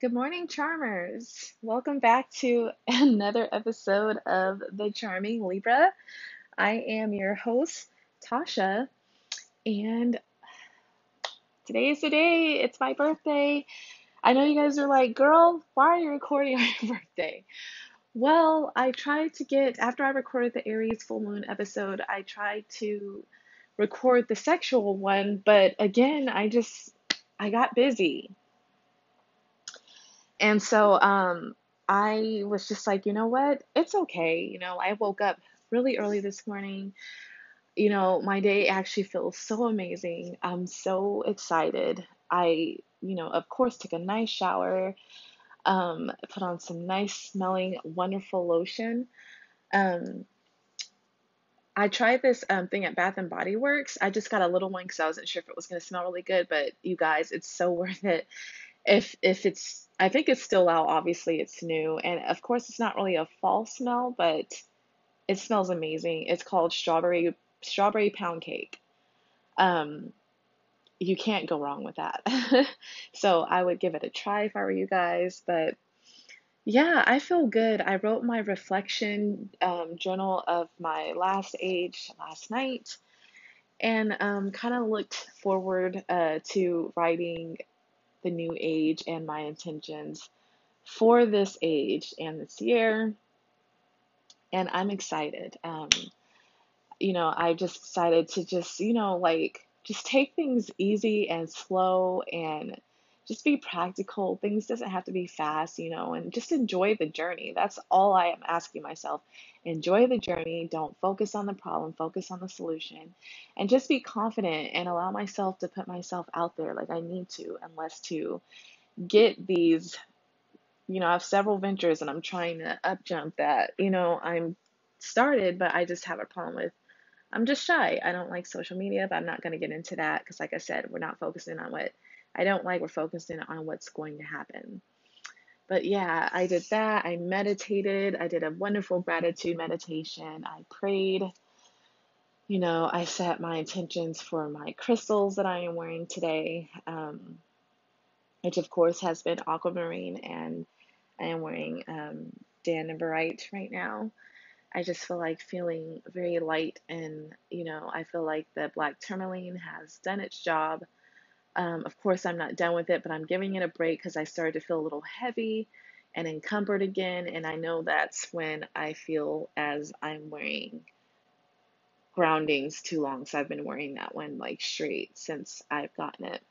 Good morning, Charmers. Welcome back to another episode of The Charming Libra. I am your host, Tasha, and today is the day. It's my birthday. I know you guys are like, girl, why are you recording on your birthday? Well, I tried to get, after I recorded the Aries full moon episode, I tried to record the sexual one, but again, I just, I got busy. And so um, I was just like, you know what? It's okay. You know, I woke up really early this morning. You know, my day actually feels so amazing. I'm so excited. I, you know, of course, took a nice shower, um, put on some nice smelling, wonderful lotion. Um, I tried this um, thing at Bath and Body Works. I just got a little one because I wasn't sure if it was going to smell really good, but you guys, it's so worth it. If if it's I think it's still out. Obviously, it's new, and of course, it's not really a fall smell, but it smells amazing. It's called strawberry strawberry pound cake. Um, you can't go wrong with that. so I would give it a try if I were you guys. But yeah, I feel good. I wrote my reflection um, journal of my last age last night, and um, kind of looked forward uh, to writing the new age and my intentions for this age and this year. And I'm excited. Um, you know, I just decided to just, you know, like just take things easy and slow and just be practical. Things doesn't have to be fast, you know, and just enjoy the journey. That's all I am asking myself. Enjoy the journey. Don't focus on the problem, focus on the solution. And just be confident and allow myself to put myself out there like I need to, unless to get these, you know, I have several ventures and I'm trying to up jump that, you know, I'm started, but I just have a problem with I'm just shy. I don't like social media, but I'm not going to get into that because, like I said, we're not focusing on what I don't like we're focusing on what's going to happen. But yeah, I did that. I meditated. I did a wonderful gratitude meditation. I prayed. You know, I set my intentions for my crystals that I am wearing today, um, which of course has been aquamarine, and I am wearing um, danburite right now. I just feel like feeling very light, and you know, I feel like the black tourmaline has done its job um, of course, I'm not done with it, but I'm giving it a break because I started to feel a little heavy and encumbered again. And I know that's when I feel as I'm wearing groundings too long. So I've been wearing that one like straight since I've gotten it.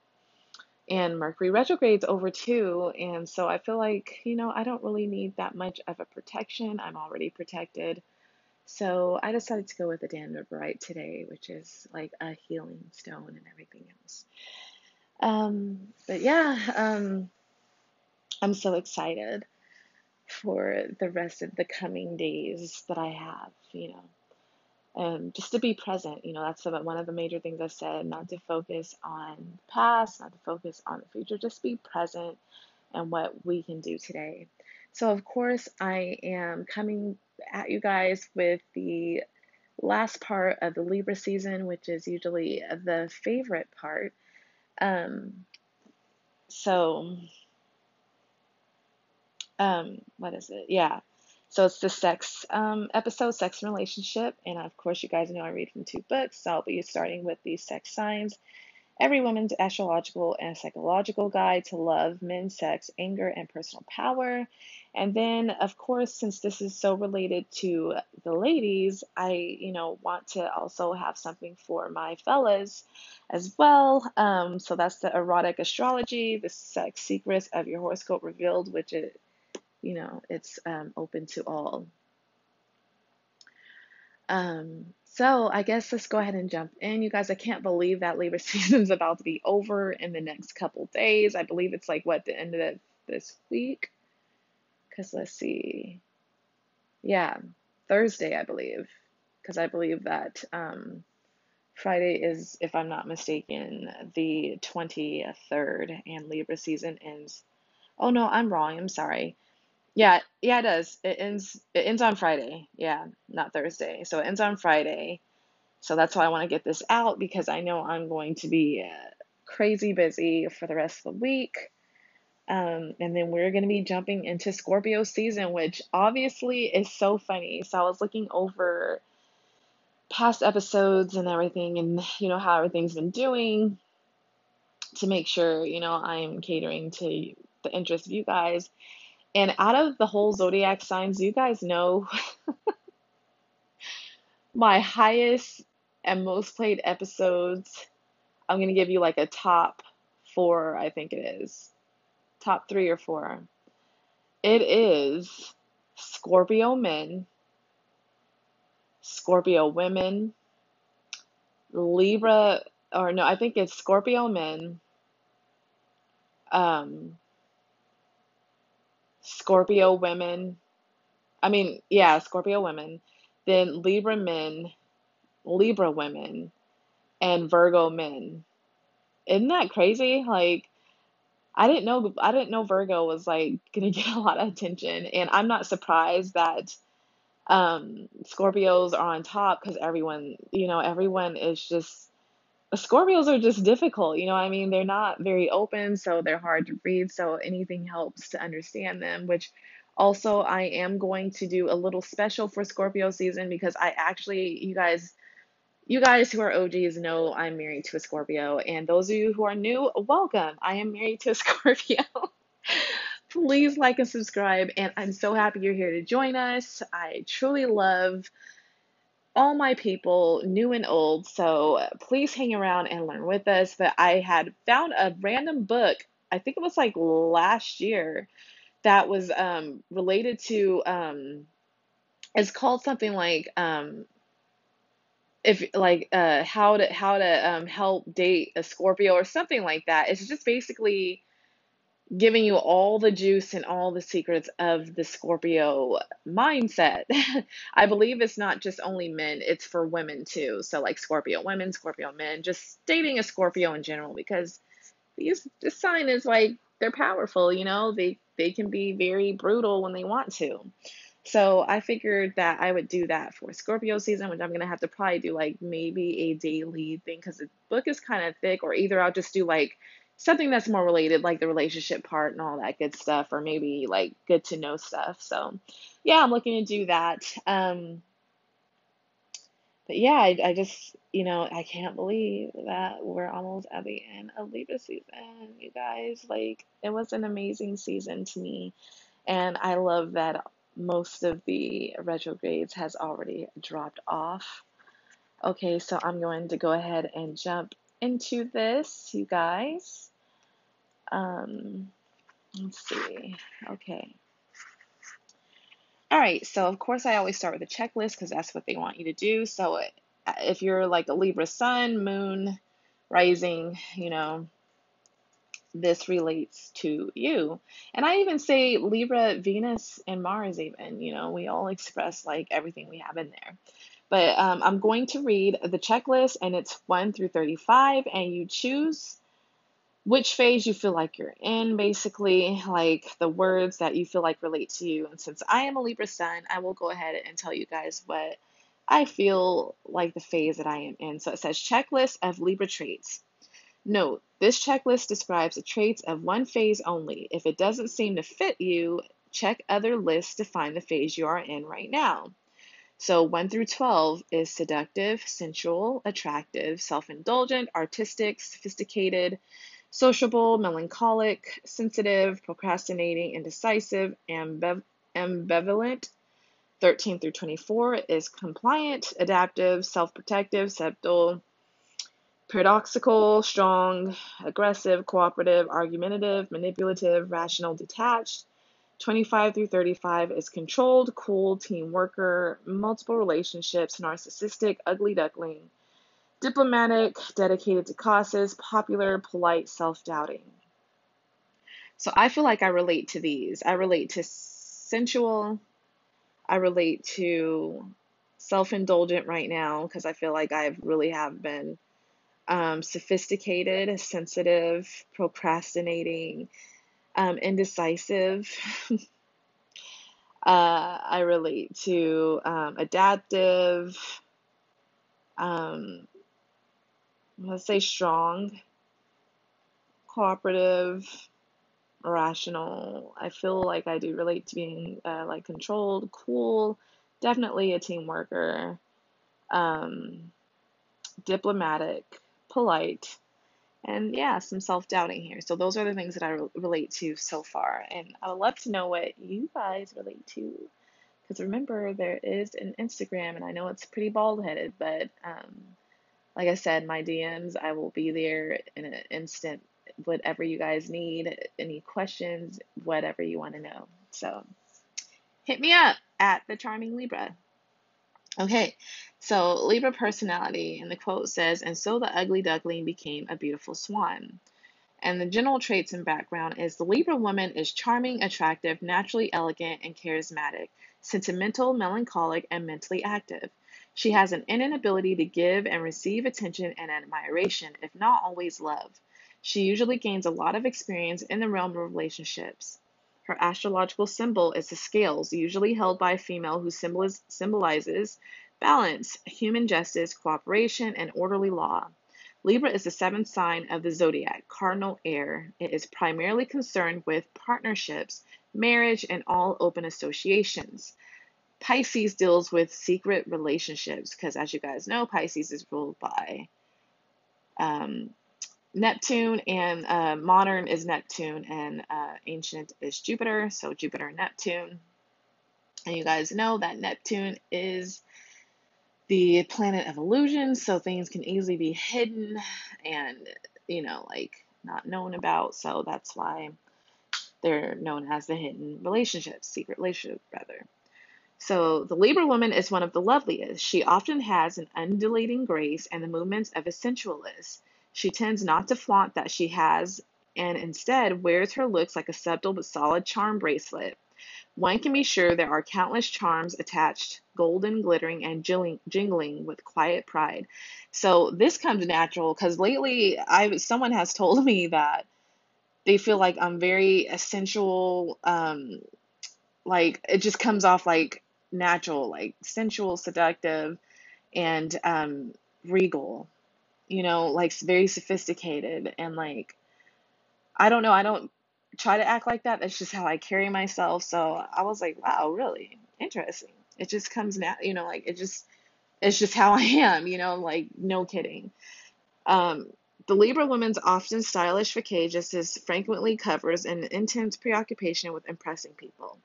And Mercury retrograde's over too. And so I feel like, you know, I don't really need that much of a protection. I'm already protected. So I decided to go with the danburite today, which is like a healing stone and everything else. Um, but yeah, um, I'm so excited for the rest of the coming days that I have, you know. Um, just to be present, you know, that's one of the major things I said, not to focus on the past, not to focus on the future, just be present and what we can do today. So, of course, I am coming at you guys with the last part of the Libra season, which is usually the favorite part. Um, so, um, what is it? Yeah. So it's the sex um, episode, sex and relationship. And of course, you guys know I read from two books. So I'll be starting with the sex signs Every Woman's Astrological and Psychological Guide to Love, Men's Sex, Anger, and Personal Power. And then, of course, since this is so related to the ladies, I, you know, want to also have something for my fellas as well. Um, so that's the erotic astrology, the sex secrets of your horoscope revealed, which it, you know, it's um, open to all. Um, so I guess let's go ahead and jump in. You guys, I can't believe that Libra season's about to be over in the next couple days. I believe it's like what the end of the, this week. Cause let's see, yeah, Thursday I believe, because I believe that um, Friday is, if I'm not mistaken, the 23rd, and Libra season ends. Oh no, I'm wrong. I'm sorry. Yeah, yeah, it does. It ends it ends on Friday. Yeah, not Thursday. So it ends on Friday. So that's why I want to get this out because I know I'm going to be uh, crazy busy for the rest of the week. Um, and then we're going to be jumping into Scorpio season, which obviously is so funny. So I was looking over past episodes and everything, and you know how everything's been doing to make sure you know I'm catering to the interest of you guys. And out of the whole zodiac signs, you guys know my highest and most played episodes. I'm gonna give you like a top four, I think it is. Top three or four. It is Scorpio men, Scorpio women, Libra, or no, I think it's Scorpio men, um, Scorpio women. I mean, yeah, Scorpio women, then Libra men, Libra women, and Virgo men. Isn't that crazy? Like, I didn't know I didn't know Virgo was like gonna get a lot of attention, and I'm not surprised that um Scorpios are on top because everyone, you know, everyone is just Scorpios are just difficult, you know I mean? They're not very open, so they're hard to read, so anything helps to understand them, which also I am going to do a little special for Scorpio season because I actually, you guys, you guys who are OGs know I'm married to a Scorpio, and those of you who are new, welcome. I am married to a Scorpio. Please like and subscribe, and I'm so happy you're here to join us. I truly love all my people, new and old. So please hang around and learn with us. But I had found a random book, I think it was like last year, that was um, related to, um, it's called something like, um, if like uh how to how to um help date a Scorpio or something like that. It's just basically giving you all the juice and all the secrets of the Scorpio mindset. I believe it's not just only men, it's for women too. So, like Scorpio women, Scorpio men, just dating a Scorpio in general because these this sign is like they're powerful, you know, they they can be very brutal when they want to. So I figured that I would do that for Scorpio season, which I'm gonna have to probably do like maybe a daily thing because the book is kind of thick, or either I'll just do like something that's more related, like the relationship part and all that good stuff, or maybe like good to know stuff. So, yeah, I'm looking to do that. Um, but yeah, I, I just, you know, I can't believe that we're almost at the end of Libra season, you guys. Like, it was an amazing season to me. And I love that most of the retrogrades has already dropped off. Okay, so I'm going to go ahead and jump into this, you guys. Um, let's see. Okay. All right, so of course, I always start with a checklist because that's what they want you to do. So if you're like a Libra sun, moon, rising, you know, this relates to you. And I even say Libra, Venus, and Mars, even, you know, we all express like everything we have in there. But um, I'm going to read the checklist, and it's 1 through 35, and you choose which phase you feel like you're in, basically, like the words that you feel like relate to you. And since I am a Libra sun, I will go ahead and tell you guys what I feel like the phase that I am in. So it says checklist of Libra traits. Note, this checklist describes the traits of one phase only. If it doesn't seem to fit you, check other lists to find the phase you are in right now. So 1 through 12 is seductive, sensual, attractive, self indulgent, artistic, sophisticated, sociable, melancholic, sensitive, procrastinating, indecisive, ambiv- ambivalent. 13 through 24 is compliant, adaptive, self protective, subtle, paradoxical, strong, aggressive, cooperative, argumentative, manipulative, rational, detached. 25 through 35 is controlled, cool, team worker, multiple relationships, narcissistic, ugly duckling, diplomatic, dedicated to causes, popular, polite, self doubting. So I feel like I relate to these. I relate to sensual, I relate to self indulgent right now because I feel like I really have been um, sophisticated, sensitive, procrastinating, um, indecisive. uh, I relate to um, adaptive, um, let's say strong, cooperative, rational. I feel like I do relate to being uh, like controlled, cool, definitely a team worker, um, diplomatic, polite, and yeah, some self doubting here. So those are the things that I re- relate to so far, and I would love to know what you guys relate to. Because remember, there is an Instagram, and I know it's pretty bald headed, but um, like I said, my DMs, I will be there in an instant. Whatever you guys need, any questions, whatever you want to know. So hit me up at the Charming Libra. Okay, so Libra personality, and the quote says, and so the ugly duckling became a beautiful swan. And the general traits and background is the Libra woman is charming, attractive, naturally elegant, and charismatic, sentimental, melancholic, and mentally active. She has an innate ability to give and receive attention and admiration, if not always love. She usually gains a lot of experience in the realm of relationships. Her astrological symbol is the scales, usually held by a female who symboliz- symbolizes balance, human justice, cooperation, and orderly law. Libra is the seventh sign of the zodiac, cardinal air. It is primarily concerned with partnerships, marriage, and all open associations. Pisces deals with secret relationships because, as you guys know, Pisces is ruled by um, Neptune, and uh, modern is Neptune, and uh, ancient is Jupiter. So, Jupiter and Neptune. And you guys know that Neptune is the planet of illusion, so things can easily be hidden and, you know, like not known about. So, that's why they're known as the hidden relationships, secret relationship, rather. So the Libra woman is one of the loveliest. She often has an undulating grace and the movements of a sensualist. She tends not to flaunt that she has and instead wears her looks like a subtle but solid charm bracelet. One can be sure there are countless charms attached, golden, glittering, and jingling with quiet pride. So this comes natural because lately I someone has told me that they feel like I'm very essential, um, like it just comes off like natural, like sensual, seductive, and um, regal. You know, like very sophisticated and like I don't know. I don't try to act like that. That's just how I carry myself. So I was like, wow, really interesting. It just comes now, you know, like it just it's just how I am, you know, like no kidding. Um, the Libra woman's often stylish is frequently covers an intense preoccupation with impressing people.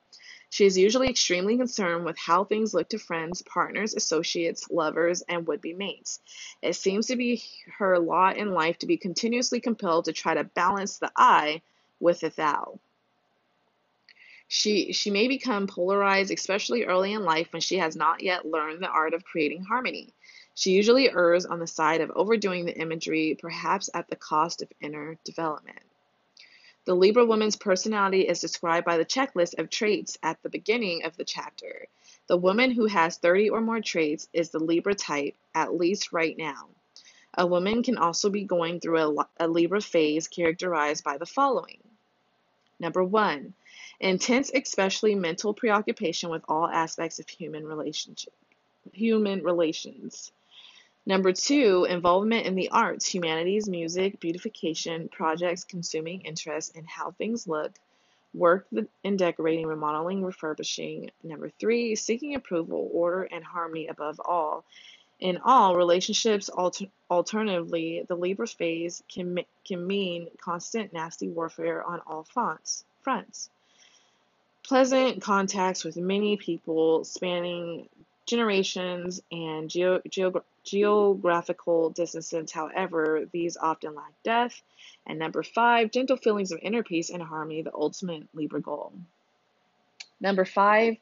She is usually extremely concerned with how things look to friends, partners, associates, lovers, and would be mates. It seems to be her lot in life to be continuously compelled to try to balance the I with the thou. She, she may become polarized, especially early in life when she has not yet learned the art of creating harmony. She usually errs on the side of overdoing the imagery, perhaps at the cost of inner development. The Libra woman's personality is described by the checklist of traits at the beginning of the chapter. The woman who has 30 or more traits is the Libra type, at least right now. A woman can also be going through a, a Libra phase characterized by the following. Number one, intense, especially mental preoccupation with all aspects of human relationship, human relations. Number two, involvement in the arts, humanities, music, beautification, projects, consuming interest in how things look, work in decorating, remodeling, refurbishing. Number three, seeking approval, order, and harmony above all. In all relationships, alter- alternatively, the Libra phase can, can mean constant nasty warfare on all fronts. Pleasant contacts with many people spanning generations and geo- geo- geographical distances. However, these often lack depth. And number five, gentle feelings of inner peace and harmony, the ultimate Libra goal. Number five,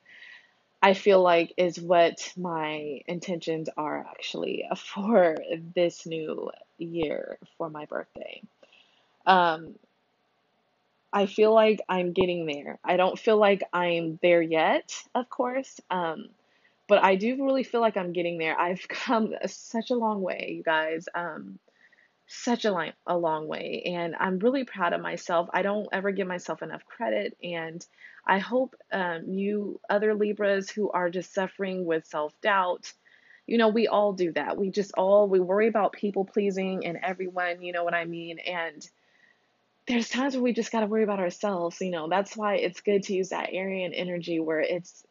I feel like is what my intentions are actually for this new year for my birthday. Um, I feel like I'm getting there. I don't feel like I'm there yet, of course. Um, but I do really feel like I'm getting there. I've come such a long way, you guys. Um, such a long, a long way, and I'm really proud of myself. I don't ever give myself enough credit, and I hope um, you other Libras who are just suffering with self doubt. You know, we all do that. We just all we worry about people pleasing and everyone. You know what I mean? And there's times where we just got to worry about ourselves. You know, that's why it's good to use that Arian energy where it's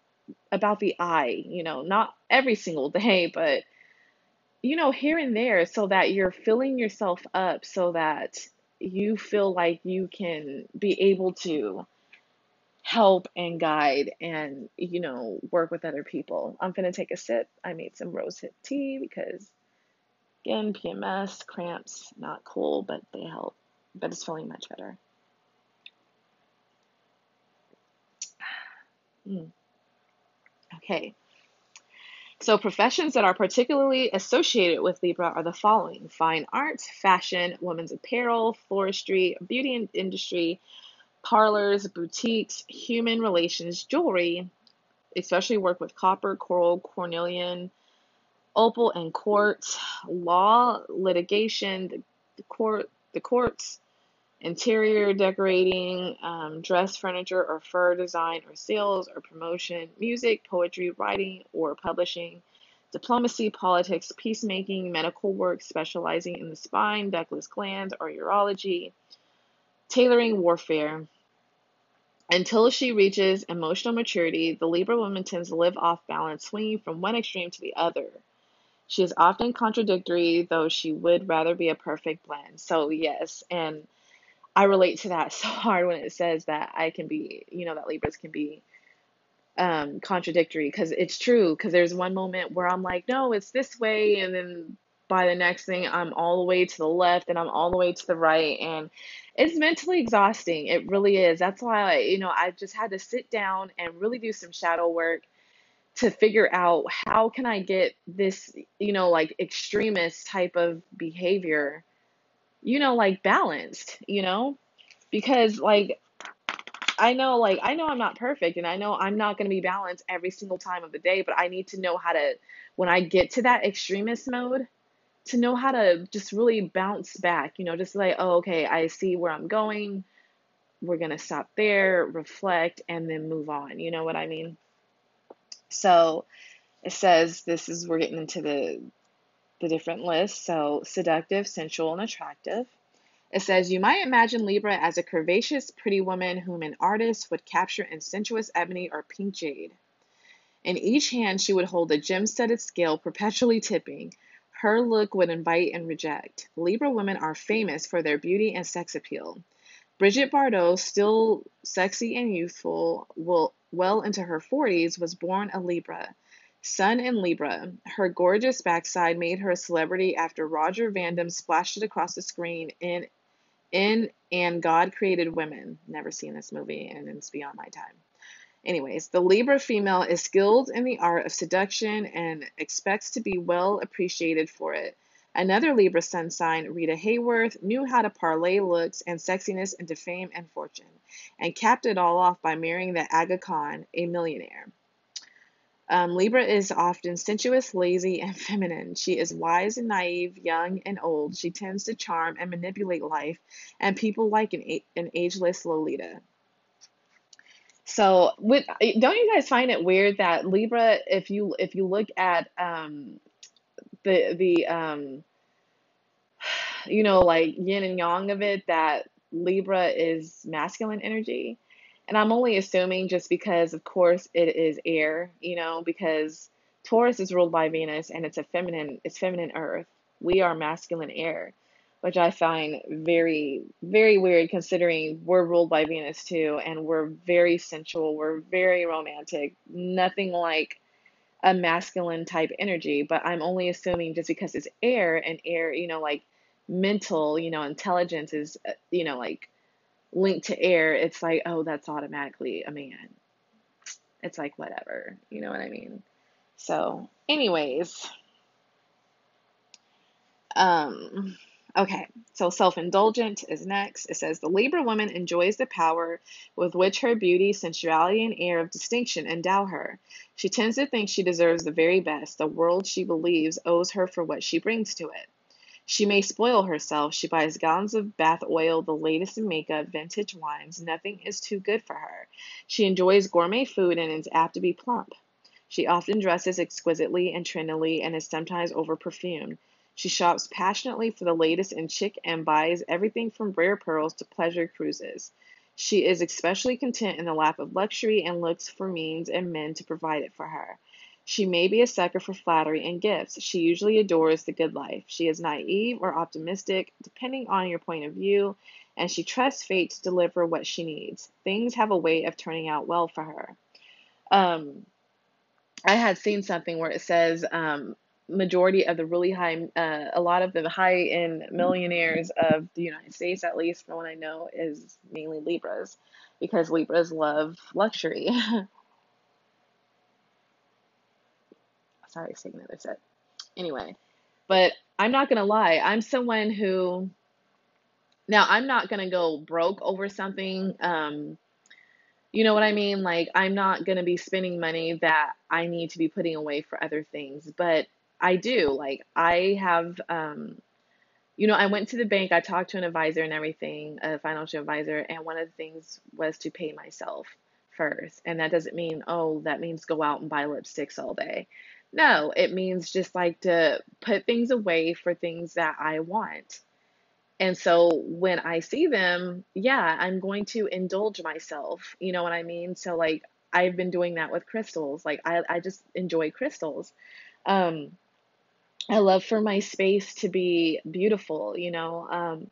about the I, you know, not every single day, but, you know, here and there so that you're filling yourself up so that you feel like you can be able to help and guide and, you know, work with other people. I'm to take a sip. I made some rosehip tea because, again, PMS, cramps, not cool, but they help. But it's feeling much better. Mm. So, professions that are particularly associated with Libra are the following. Fine arts, fashion, women's apparel, floristry, beauty industry, parlors, boutiques, human relations, jewelry, especially work with copper, coral, cornelian, opal, and quartz, law, litigation, the court, the courts, interior decorating, um, dress furniture or fur design or sales or promotion, music, poetry, writing or publishing, diplomacy, politics, peacemaking, medical work specializing in the spine, ductless glands or urology, tailoring, warfare. Until she reaches emotional maturity, the Libra woman tends to live off balance, swinging from one extreme to the other. She is often contradictory, though she would rather be a perfect blend. So, yes, and I relate to that so hard when it says that I can be, you know, that Libras can be um, contradictory because it's true. Because there's one moment where I'm like, no, it's this way, and then by the next thing, I'm all the way to the left and I'm all the way to the right, and it's mentally exhausting. It really is. That's why, you know, I just had to sit down and really do some shadow work to figure out how can I get this, you know, like extremist type of behavior you know, like balanced, you know? Because like I know like I know I'm not perfect and I know I'm not going to be balanced every single time of the day, but I need to know how to when I get to that extremist mode to know how to just really bounce back, you know, just like, oh, okay, I see where I'm going. We're going to stop there, reflect and then move on. You know what I mean? So it says this is we're getting into the the different lists. So, seductive, sensual, and attractive. It says, You might imagine Libra as a curvaceous, pretty woman whom an artist would capture in sensuous ebony or pink jade. In each hand, she would hold a gem studded scale, perpetually tipping. Her look would invite and reject. Libra women are famous for their beauty and sex appeal. Brigitte Bardot, still sexy and youthful, well, well into her 40s, was born a Libra. Sun in Libra. Her gorgeous backside made her a celebrity after Roger Vadim splashed it across the screen in in and God Created Women. Never seen this movie and it's beyond my time. Anyways, the Libra female is skilled in the art of seduction and expects to be well appreciated for it. Another Libra sun sign, Rita Hayworth, knew how to parlay looks and sexiness into fame and fortune, and capped it all off by marrying the Aga Khan, a millionaire. Um, Libra is often sensuous, lazy, and feminine. She is wise and naive, young and old. She tends to charm and manipulate life, and people like an, an ageless Lolita. So, with don't you guys find it weird that Libra, if you if you look at um, the the um, you know like yin and yang of it, that Libra is masculine energy and I'm only assuming just because, of course, it is air, you know, because Taurus is ruled by Venus and it's a feminine, it's feminine earth. We are masculine air, which I find very, very weird considering we're ruled by Venus too, and we're very sensual, we're very romantic, nothing like a masculine type energy. But I'm only assuming just because it's air and air, you know, like mental, you know, intelligence is, uh, you know, like linked to air, it's like, oh, that's automatically a man. It's like, whatever. You know what I mean? So, anyways, um, okay, so self indulgent is next. It says the Libra woman enjoys the power with which her beauty, sensuality, and air of distinction endow her. She tends to think she deserves the very best. The world she believes owes her for what she brings to it. She may spoil herself. She buys gallons of bath oil, the latest in makeup, vintage wines. Nothing is too good for her. She enjoys gourmet food and is apt to be plump. She often dresses exquisitely and trendily and is sometimes over perfumed. She shops passionately for the latest in chic and buys everything from rare pearls to pleasure cruises. She is especially content in the lap of luxury and looks for means and men to provide it for her. She may be a sucker for flattery and gifts. She usually adores the good life. She is naive or optimistic, depending on your point of view, and she trusts fate to deliver what she needs. Things have a way of turning out well for her. Um, I had seen something where it says um, majority of the really high, uh, a lot of the high end millionaires of the United States, at least from what I know, is mainly Libras because Libras love luxury. Sorry, take another sip. Anyway, but I'm not gonna lie, I'm someone who now I'm not gonna go broke over something. Um, you know what I mean? Like, I'm not to be spending money that I need to be putting away for other things, but I do. Like, I have, um, you know, I went to the bank, I talked to an advisor and everything, a financial advisor, and one of the things was to pay myself first. And that doesn't mean, oh, that means go out and buy lipsticks all day. No, it means just like to put things away for things that I want. And so when I see them, yeah, I'm going to indulge myself. You know what I mean? So like I've been doing that with crystals. Like I, I just enjoy crystals. Um, I love for my space to be beautiful, you know. Um,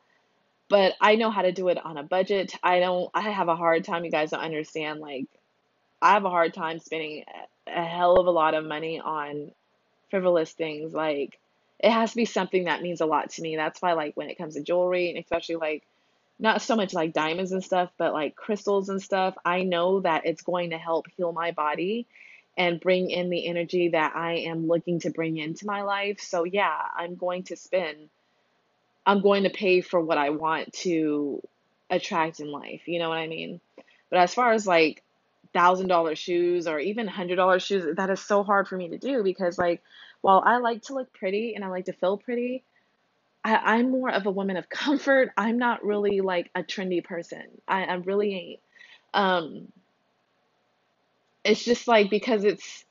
but I know how to do it on a budget. I don't I have a hard time, you guys don't understand. Like I have a hard time spending a hell of a lot of money on frivolous things like it has to be something that means a lot to me. That's why like when it comes to jewelry and especially like not so much like diamonds and stuff, but like crystals and stuff, I know that it's going to help heal my body and bring in the energy that I am looking to bring into my life. So yeah, I'm going to spend I'm going to pay for what I want to attract in life. You know what I mean? But as far as like thousand dollar shoes or even hundred dollar shoes, that is so hard for me to do because like while I like to look pretty and I like to feel pretty, I, I'm more of a woman of comfort. I'm not really like a trendy person. I, I really ain't. Um, it's just like because it's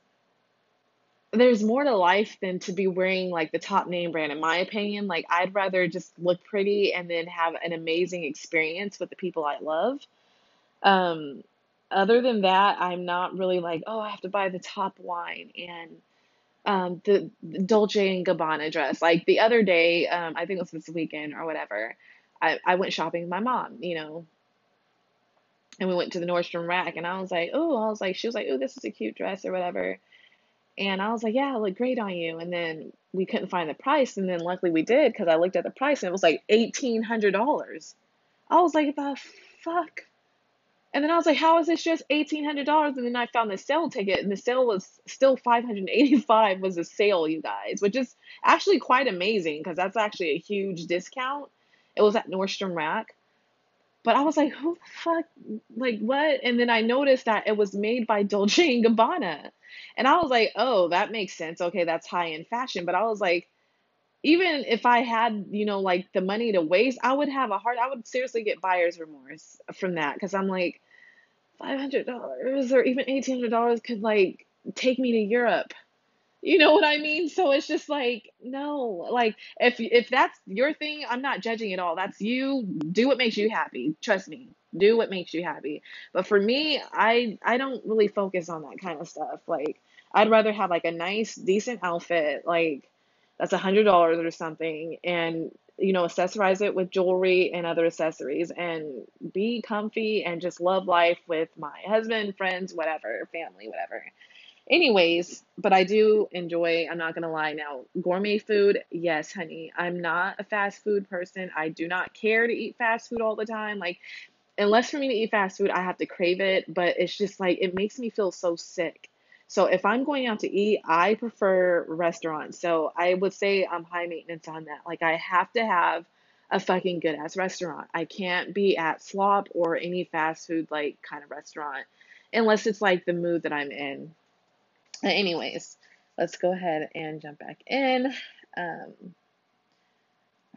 there's more to life than to be wearing like the top name brand in my opinion like i'd rather just look pretty and then have an amazing experience with the people i love um other than that i'm not really like oh i have to buy the top wine and um, the, the Dolce and Gabbana dress. Like the other day, um, I think it was this weekend or whatever, I, I went shopping with my mom, you know, and we went to the Nordstrom rack and I was like, oh, I was like, she was like, oh, this is a cute dress or whatever. And I was like, yeah, it looked great on you. And then we couldn't find the price. And then luckily we did because I looked at the price and it was like $1,800. I was like, the fuck? And then I was like, how is this just eighteen hundred dollars? And then I found the sale ticket, and the sale was still five hundred eighty-five. Was a sale, you guys, which is actually quite amazing because that's actually a huge discount. It was at Nordstrom Rack, but I was like, who the fuck, like what? And then I noticed that it was made by Dolce and Gabbana, and I was like, oh, that makes sense. Okay, that's high end fashion. But I was like, even if I had, you know, like the money to waste, I would have a hard, I would seriously get buyer's remorse from that because I'm like, five hundred dollars or even eighteen hundred dollars could like take me to Europe. You know what I mean? So it's just like no, like if if that's your thing, I'm not judging at all. That's you. Do what makes you happy. Trust me. Do what makes you happy. But for me, I I don't really focus on that kind of stuff. Like I'd rather have like a nice, decent outfit, like that's a hundred dollars or something, and you know, accessorize it with jewelry and other accessories and be comfy and just love life with my husband, friends, whatever, family, whatever. Anyways, but I do enjoy, I'm not gonna lie now, gourmet food. Yes, honey, I'm not a fast food person. I do not care to eat fast food all the time. Like, unless for me to eat fast food, I have to crave it, but it's just like, it makes me feel so sick. So if I'm going out to eat, I prefer restaurants. So I would say I'm high maintenance on that. Like I have to have a fucking good ass restaurant. I can't be at Slop or any fast food like kind of restaurant unless it's like the mood that I'm in. Anyways, let's go ahead and jump back in. Um,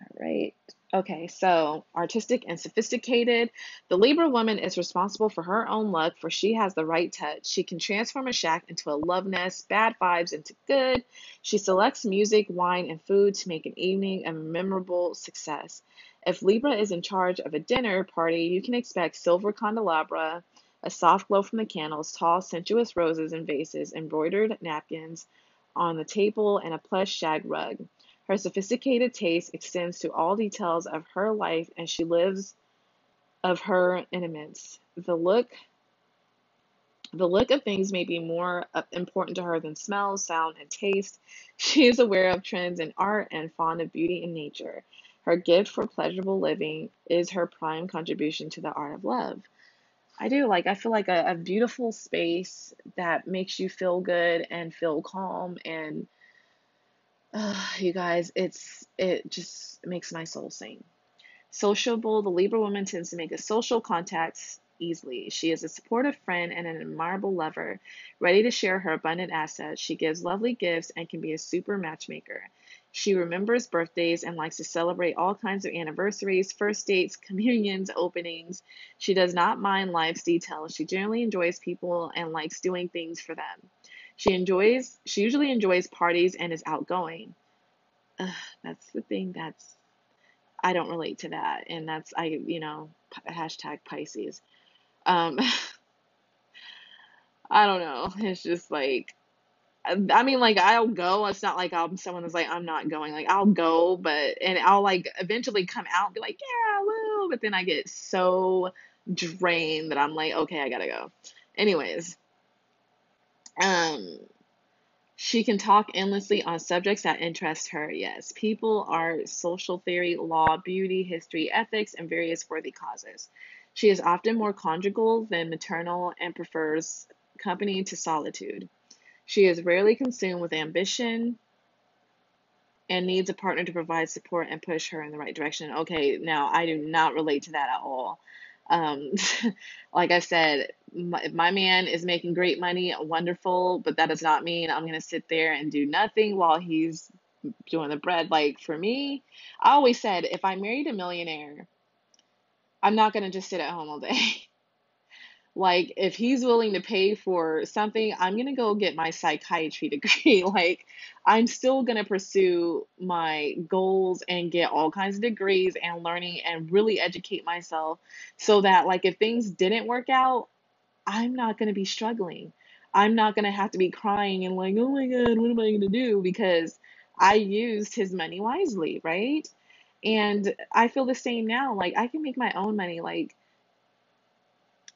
All right. Okay, so artistic and sophisticated. The Libra woman is responsible for her own luck, for she has the right touch. She can transform a shack into a love nest, bad vibes into good. She selects music, wine, and food to make an evening a memorable success. If Libra is in charge of a dinner party, you can expect silver candelabra, a soft glow from the candles, tall, sensuous roses and vases, embroidered napkins on the table, and a plush shag rug. Her sophisticated taste extends to all details of her life and she lives of her intimates. The look the look of things may be more important to her than smell, sound, and taste. She is aware of trends in art and fond of beauty in nature. Her gift for pleasurable living is her prime contribution to the art of love. I do like, I feel like a, a beautiful space that makes you feel good and feel calm and uh, you guys, it's it just makes my soul sing. Sociable, the Libra woman tends to make social contacts easily. She is a supportive friend and an admirable lover, ready to share her abundant assets. She gives lovely gifts and can be a super matchmaker. She remembers birthdays and likes to celebrate all kinds of anniversaries, first dates, communions, openings. She does not mind life's details. She generally enjoys people and likes doing things for them. She enjoys she usually enjoys parties and is outgoing. Ugh, that's the thing that's I don't relate to that, and that's I you know hashtag Pisces. Um, I don't know. It's just like I mean, like I'll go. It's not like I'm someone that's like I'm not going. Like I'll go, but and I'll like eventually come out and be like, yeah, woo. But then I get so drained that I'm like, okay, I gotta go. Anyways, um, she can talk endlessly on subjects that interest her. Yes, people, art, social theory, law, beauty, history, ethics, and various worthy causes. She is often more conjugal than maternal and prefers company to solitude. She is rarely consumed with ambition and needs a partner to provide support and push her in the right direction. Okay, now I do not relate to that at all. Um, like I said, my, my man is making great money, wonderful, but that does not mean I'm going to sit there and do nothing while he's doing the bread. Like for me, I always said if I married a millionaire, I'm not going to just sit at home all day. Like, if he's willing to pay for something, I'm gonna go get my psychiatry degree. Like, I'm still gonna pursue my goals and get all kinds of degrees and learning and really educate myself so that, like, if things didn't work out, I'm not gonna be struggling. I'm not gonna have to be crying and, like, oh my God, what am I gonna do? Because I used his money wisely, right? And I feel the same now. Like, I can make my own money. Like,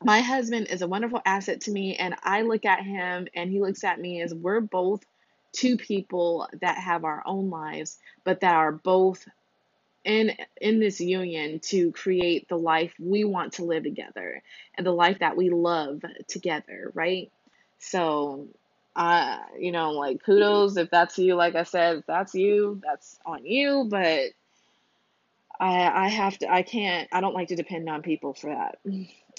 my husband is a wonderful asset to me and i look at him and he looks at me as we're both two people that have our own lives but that are both in in this union to create the life we want to live together and the life that we love together right so uh you know like kudos if that's you like i said that's you that's on you but I I have to I can't I don't like to depend on people for that.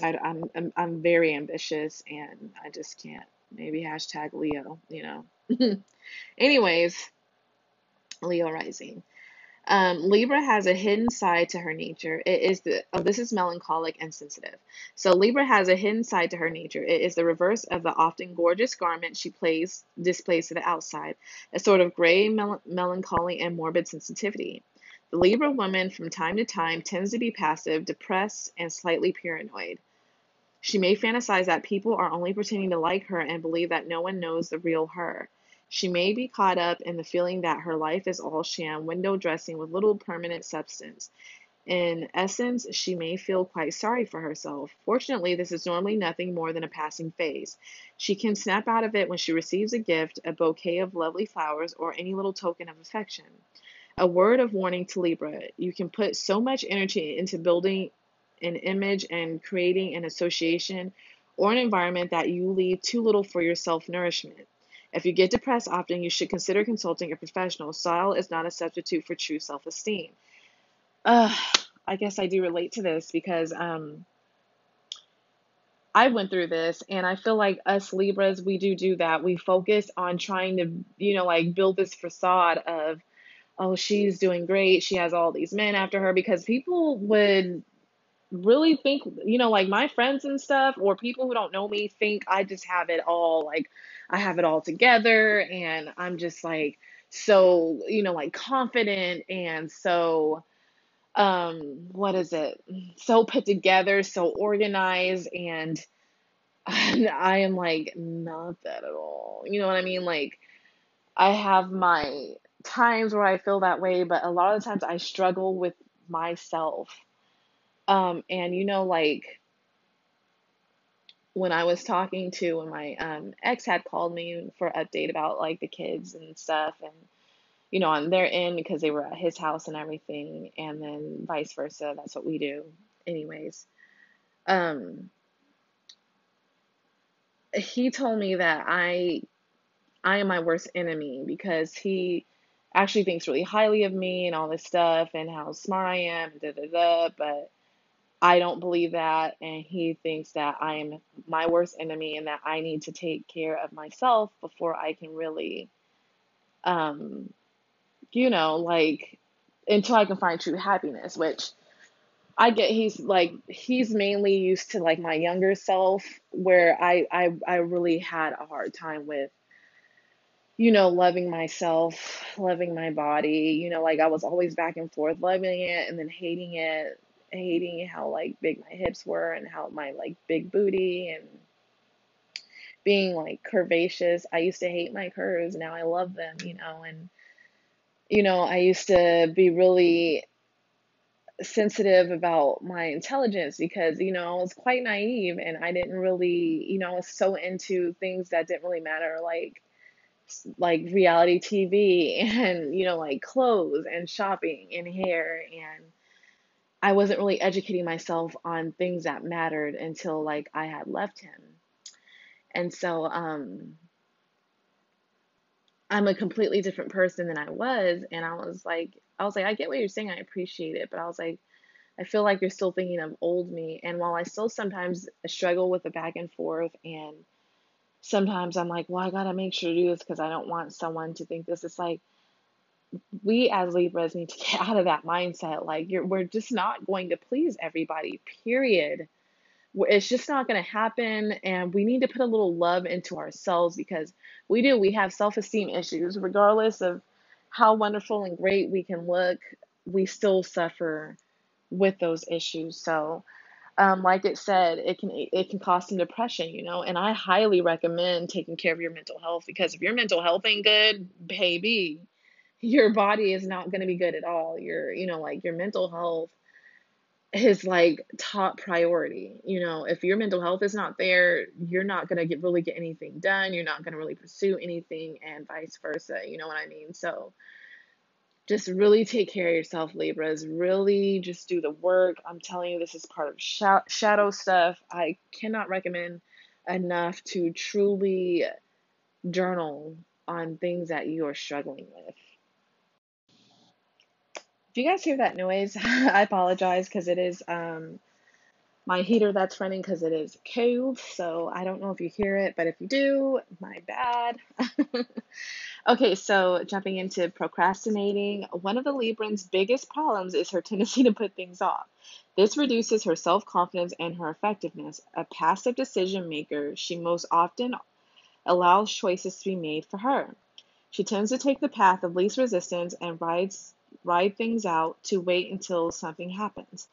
I, I'm, I'm I'm very ambitious and I just can't. Maybe hashtag Leo, you know. Anyways, Leo rising. Um, Libra has a hidden side to her nature. It is the oh, this is melancholic and sensitive. So Libra has a hidden side to her nature. It is the reverse of the often gorgeous garment she plays displays to the outside, a sort of gray mel- melancholy and morbid sensitivity. Libra woman from time to time tends to be passive, depressed, and slightly paranoid. She may fantasize that people are only pretending to like her and believe that no one knows the real her. She may be caught up in the feeling that her life is all sham, window dressing with little permanent substance. In essence, she may feel quite sorry for herself. Fortunately, this is normally nothing more than a passing phase. She can snap out of it when she receives a gift, a bouquet of lovely flowers, or any little token of affection. A word of warning to Libra you can put so much energy into building an image and creating an association or an environment that you leave too little for your self nourishment. If you get depressed often, you should consider consulting a professional. Style is not a substitute for true self esteem. Uh, I guess I do relate to this because um, I went through this and I feel like us Libras, we do do that. We focus on trying to, you know, like build this facade of oh, she's doing great. She has all these men after her because people would really think, you know, like my friends and stuff, or people who don't know me think I just have it all, like I have it all together, and I'm just like so, you know, like confident and so, um, what is it? So put together, so organized, and I am like not that at all. You know what I mean? Like I have my times where I feel that way, but a lot of the times I struggle with myself. Um, and you know, like when I was talking to when my um, ex had called me for update about like the kids and stuff, and you know, on their end because they were at his house and everything, and then vice versa. That's what we do, anyways. Um, he told me that I I am my worst enemy because he actually thinks really highly of me and all this stuff and how smart I am, da da da. But I don't believe that, and he thinks that I am my worst enemy and that I need to take care of myself before I can really, um, you know, like until I can find true happiness, which I get he's like he's mainly used to like my younger self where I I I really had a hard time with you know, loving myself, loving my body. You know, like I was always back and forth, loving it and then hating it, hating how like big my hips were and how my like big booty and being like curvaceous. I used to hate my curves. Now I love them, you know, and you know, I used to be really sensitive about my intelligence because, you know, I was quite naive and I didn't really, you know, I was so into things that didn't really matter, like like reality TV and you know like clothes and shopping and hair and I wasn't really educating myself on things that mattered until like I had left him. And so um I'm a completely different person than I was and I was like I was like I get what you're saying, I appreciate it, but I was like I feel like you're still thinking of old me and while I still sometimes struggle with the back and forth and sometimes I'm like, well, I gotta make sure to do this because I don't want someone to think this. It's like we as Libras need to get out of that mindset. Like we're just not going to please everybody. Period. It's just not going to happen, and we need to put a little love into ourselves because we do. We have self-esteem issues, regardless of how wonderful and great we can look. We still suffer with those issues. So um, like it said, it can it can cause some depression, you know. And I highly recommend taking care of your mental health because if your mental health ain't good, baby, your body is not going to be good at all. Your you know like your mental health is like top priority. You know, if your mental health is not there, you're not going to get really get anything done. You're not going to really pursue anything, and vice versa. You know what I mean? So just really take care of yourself, Libras. Really just do the work. I'm telling you, this is part of sh- shadow stuff. I cannot recommend enough to truly journal on things that you are struggling with. If you guys hear that noise, I apologize because it is um, my heater that's running because it is cold. So I don't know if you hear it, but if you do, my bad. Okay, so jumping into procrastinating, one of the Librans' biggest problems is her tendency to put things off. This reduces her self confidence and her effectiveness. A passive decision maker, she most often allows choices to be made for her. She tends to take the path of least resistance and rides ride things out to wait until something happens.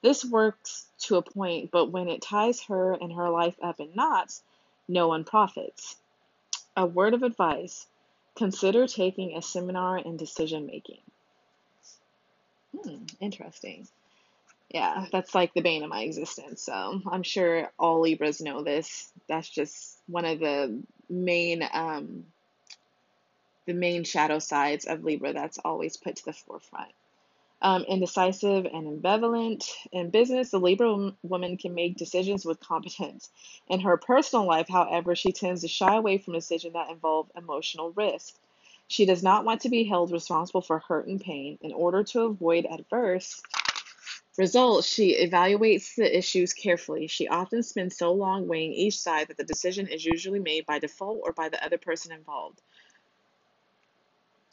This works to a point, but when it ties her and her life up in knots, no one profits. A word of advice Consider taking a seminar in decision making. Hmm, interesting. Yeah, that's like the bane of my existence. So I'm sure all Libras know this. That's just one of the main um, the main shadow sides of Libra that's always put to the forefront um, indecisive and ambivalent. In business, the Libra woman can make decisions with competence. In her personal life, however, she tends to shy away from decisions that involve emotional risk. She does not want to be held responsible for hurt and pain. In order to avoid adverse results, she evaluates the issues carefully. She often spends so long weighing each side that the decision is usually made by default or by the other person involved.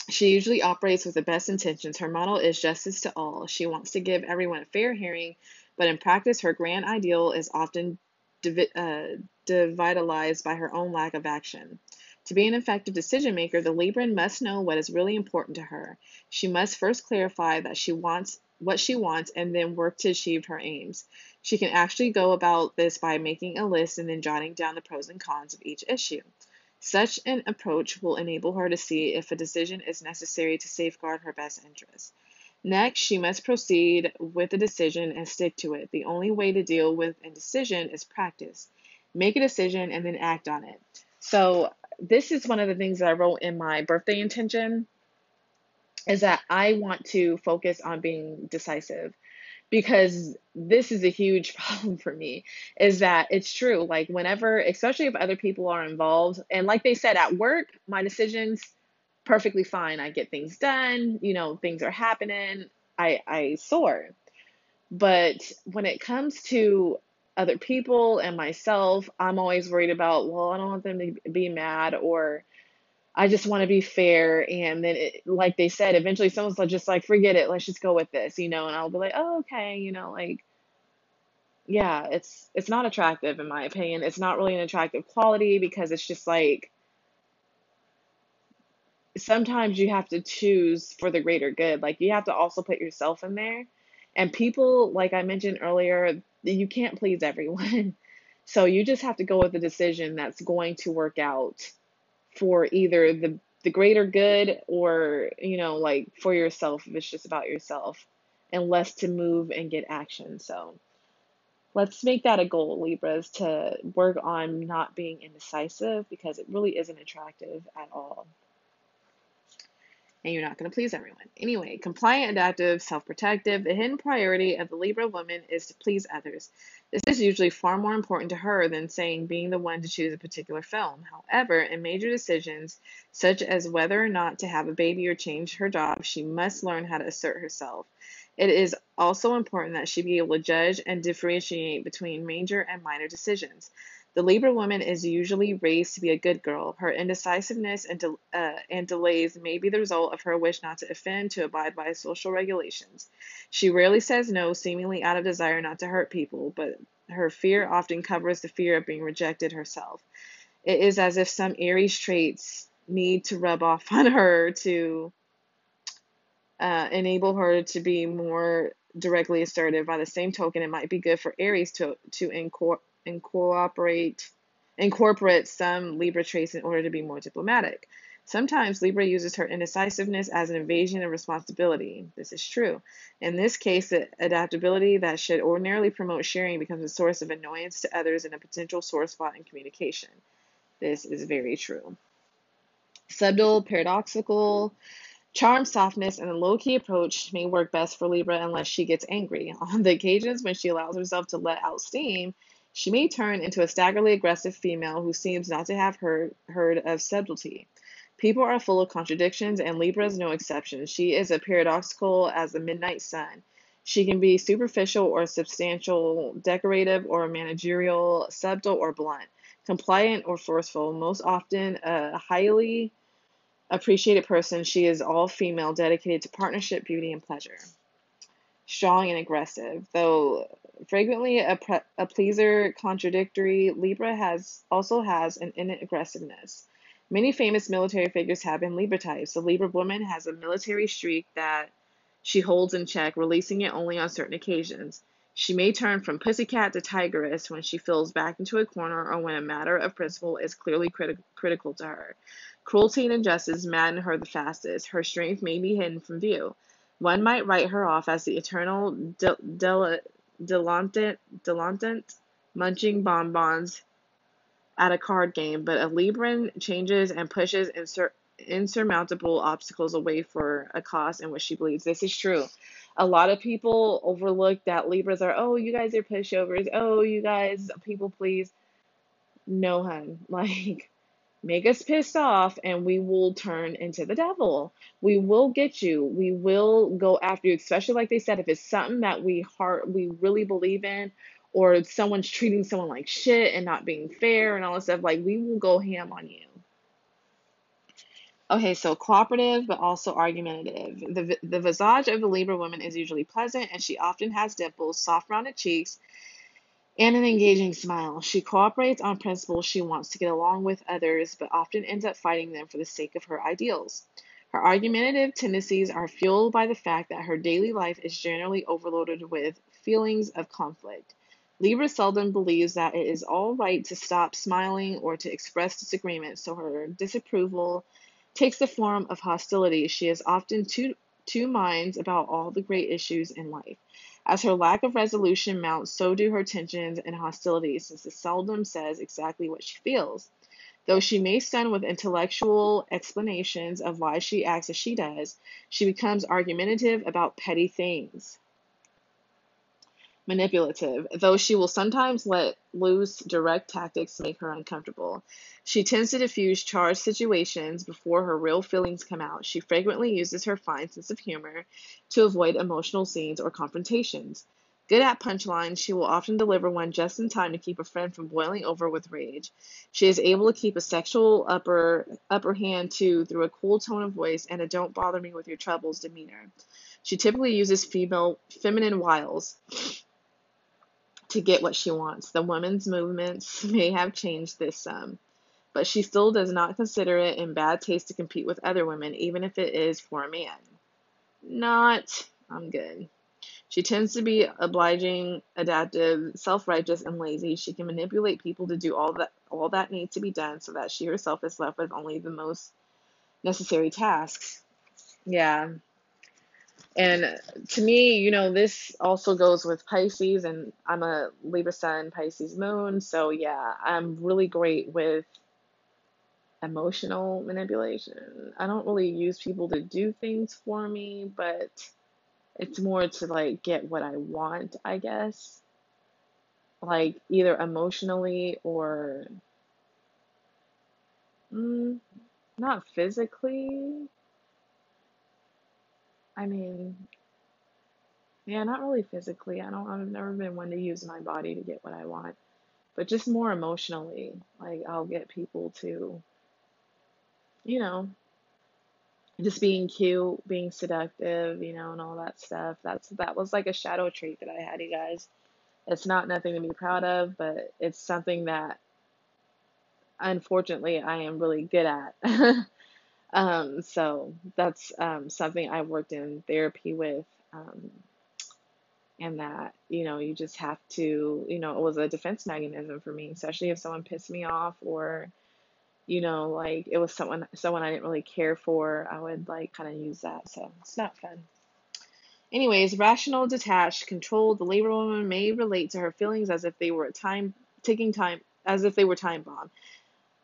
She usually operates with the best intentions. Her motto is justice to all. She wants to give everyone a fair hearing, but in practice, her grand ideal is often divi- uh, devitalized by her own lack of action. To be an effective decision maker, the Libran must know what is really important to her. She must first clarify that she wants what she wants and then work to achieve her aims. She can actually go about this by making a list and then jotting down the pros and cons of each issue. Such an approach will enable her to see if a decision is necessary to safeguard her best interests. Next, she must proceed with the decision and stick to it. The only way to deal with indecision is practice. Make a decision and then act on it. So, this is one of the things that I wrote in my birthday intention is that I want to focus on being decisive because this is a huge problem for me is that it's true. Like whenever especially if other people are involved and like they said at work my decisions perfectly fine. I get things done you know things are happening i i soar. But when it comes to other people and myself i'm always worried about well i don't want them to be mad or I just want to be fair. And then, it, like they said, eventually someone's just like, forget it. Let's just go with this, you know? And I'll be like, oh, okay, you know, like, yeah, it's it's not attractive in my opinion. It's not really an attractive quality because it's just like sometimes you have to choose for the greater good. Like you have to also put yourself in there. And people, like I mentioned earlier, you can't please everyone. So you just have to go with the decision that's going to work out for either the the greater good or you know like for yourself if it's just about yourself and less to move and get action. So let's make that a goal libras to work on not being indecisive because it really isn't attractive at all and you're not going to please everyone. Anyway, compliant, adaptive, self protective, the hidden priority of the Libra woman is to please others. This is usually far more important to her than saying being the one to choose a particular film. However, in major decisions, such as whether or not to have a baby or change her job, she must learn how to assert herself. It is also important that she be able to judge and differentiate between major and minor decisions. The Libra woman is usually raised to be a good girl. Her indecisiveness and, de- uh, and delays may be the result of her wish not to offend, to abide by social regulations. She rarely says no, seemingly out of desire not to hurt people, but her fear often covers the fear of being rejected herself. It is as if some Aries traits need to rub off on her to uh, enable her to be more directly assertive. By the same token, it might be good for Aries to to incorporate incorporate incorporate some Libra traits in order to be more diplomatic. Sometimes Libra uses her indecisiveness as an evasion of responsibility. This is true. In this case, the adaptability that should ordinarily promote sharing becomes a source of annoyance to others and a potential sore spot in communication. This is very true. Subtle, paradoxical, charm, softness, and a low key approach may work best for Libra unless she gets angry. On the occasions when she allows herself to let out steam, she may turn into a staggeringly aggressive female who seems not to have heard, heard of subtlety. People are full of contradictions, and Libra is no exception. She is as paradoxical as the midnight sun. She can be superficial or substantial, decorative or managerial, subtle or blunt, compliant or forceful. Most often, a highly appreciated person, she is all female, dedicated to partnership, beauty, and pleasure strong and aggressive. Though frequently a, pre- a pleaser, contradictory, Libra has also has an innate aggressiveness. Many famous military figures have been Libra types. The Libra woman has a military streak that she holds in check, releasing it only on certain occasions. She may turn from pussycat to tigress when she feels backed into a corner or when a matter of principle is clearly criti- critical to her. Cruelty and injustice madden her the fastest. Her strength may be hidden from view. One might write her off as the eternal dilettante, munching bonbons at a card game, but a Libran changes and pushes insur- insurmountable obstacles away for a cause in which she believes. This is true. A lot of people overlook that Libras are, oh, you guys are pushovers. Oh, you guys, people please. No, hun. Like, make us pissed off and we will turn into the devil. We will get you. We will go after you, especially like they said, if it's something that we heart we really believe in or someone's treating someone like shit and not being fair and all this stuff, like we will go ham on you. Okay, so cooperative but also argumentative. The, the visage of the Libra woman is usually pleasant and she often has dimples, soft rounded cheeks, and an engaging smile. She cooperates on principle she wants to get along with others, but often ends up fighting them for the sake of her ideals. Her argumentative tendencies are fueled by the fact that her daily life is generally overloaded with feelings of conflict. Libra seldom believes that it is all right to stop smiling or to express disagreement, so her disapproval takes the form of hostility. She is often two, two minds about all the great issues in life. As her lack of resolution mounts, so do her tensions and hostilities, since it seldom says exactly what she feels. Though she may stun with intellectual explanations of why she acts as she does, she becomes argumentative about petty things manipulative, though she will sometimes let loose direct tactics to make her uncomfortable. She tends to diffuse charged situations before her real feelings come out. She frequently uses her fine sense of humor to avoid emotional scenes or confrontations. Good at punchlines, she will often deliver one just in time to keep a friend from boiling over with rage. She is able to keep a sexual upper upper hand too through a cool tone of voice and a don't bother me with your troubles demeanor. She typically uses female feminine wiles to get what she wants. The women's movements may have changed this some, but she still does not consider it in bad taste to compete with other women, even if it is for a man. Not, I'm good. She tends to be obliging, adaptive, self-righteous, and lazy. She can manipulate people to do all that all that needs to be done so that she herself is left with only the most necessary tasks. Yeah, and to me, you know, this also goes with Pisces, and I'm a Libra Sun, Pisces Moon. So, yeah, I'm really great with emotional manipulation. I don't really use people to do things for me, but it's more to like get what I want, I guess. Like either emotionally or mm, not physically. I mean, yeah, not really physically. I don't, I've never been one to use my body to get what I want. but just more emotionally. Like I'll get people to, you know, just being cute, being seductive, you know, and all that stuff. That's that was like a shadow trait that I had, you guys. It's not nothing to be proud of, but it's something that unfortunately I am really good at. um, so that's um, something I worked in therapy with. Um, and that you know you just have to you know it was a defense mechanism for me especially if someone pissed me off or you know, like it was someone someone I didn't really care for, I would like kind of use that. So it's not fun. Anyways, rational, detached, controlled, the Libra woman may relate to her feelings as if they were a time ticking time as if they were time bomb.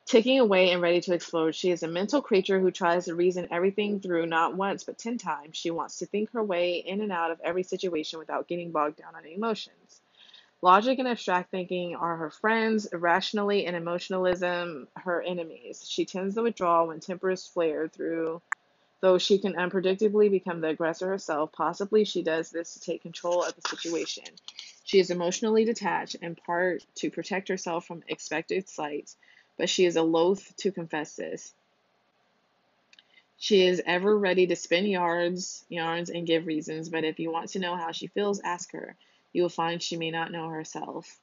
Ticking away and ready to explode. She is a mental creature who tries to reason everything through not once but ten times. She wants to think her way in and out of every situation without getting bogged down on emotions. Logic and abstract thinking are her friends, irrationally and emotionalism her enemies. She tends to withdraw when tempers flare through, though she can unpredictably become the aggressor herself. Possibly she does this to take control of the situation. She is emotionally detached, in part to protect herself from expected slights, but she is loath to confess this. She is ever ready to spin yards, yarns and give reasons, but if you want to know how she feels, ask her. You will find she may not know herself.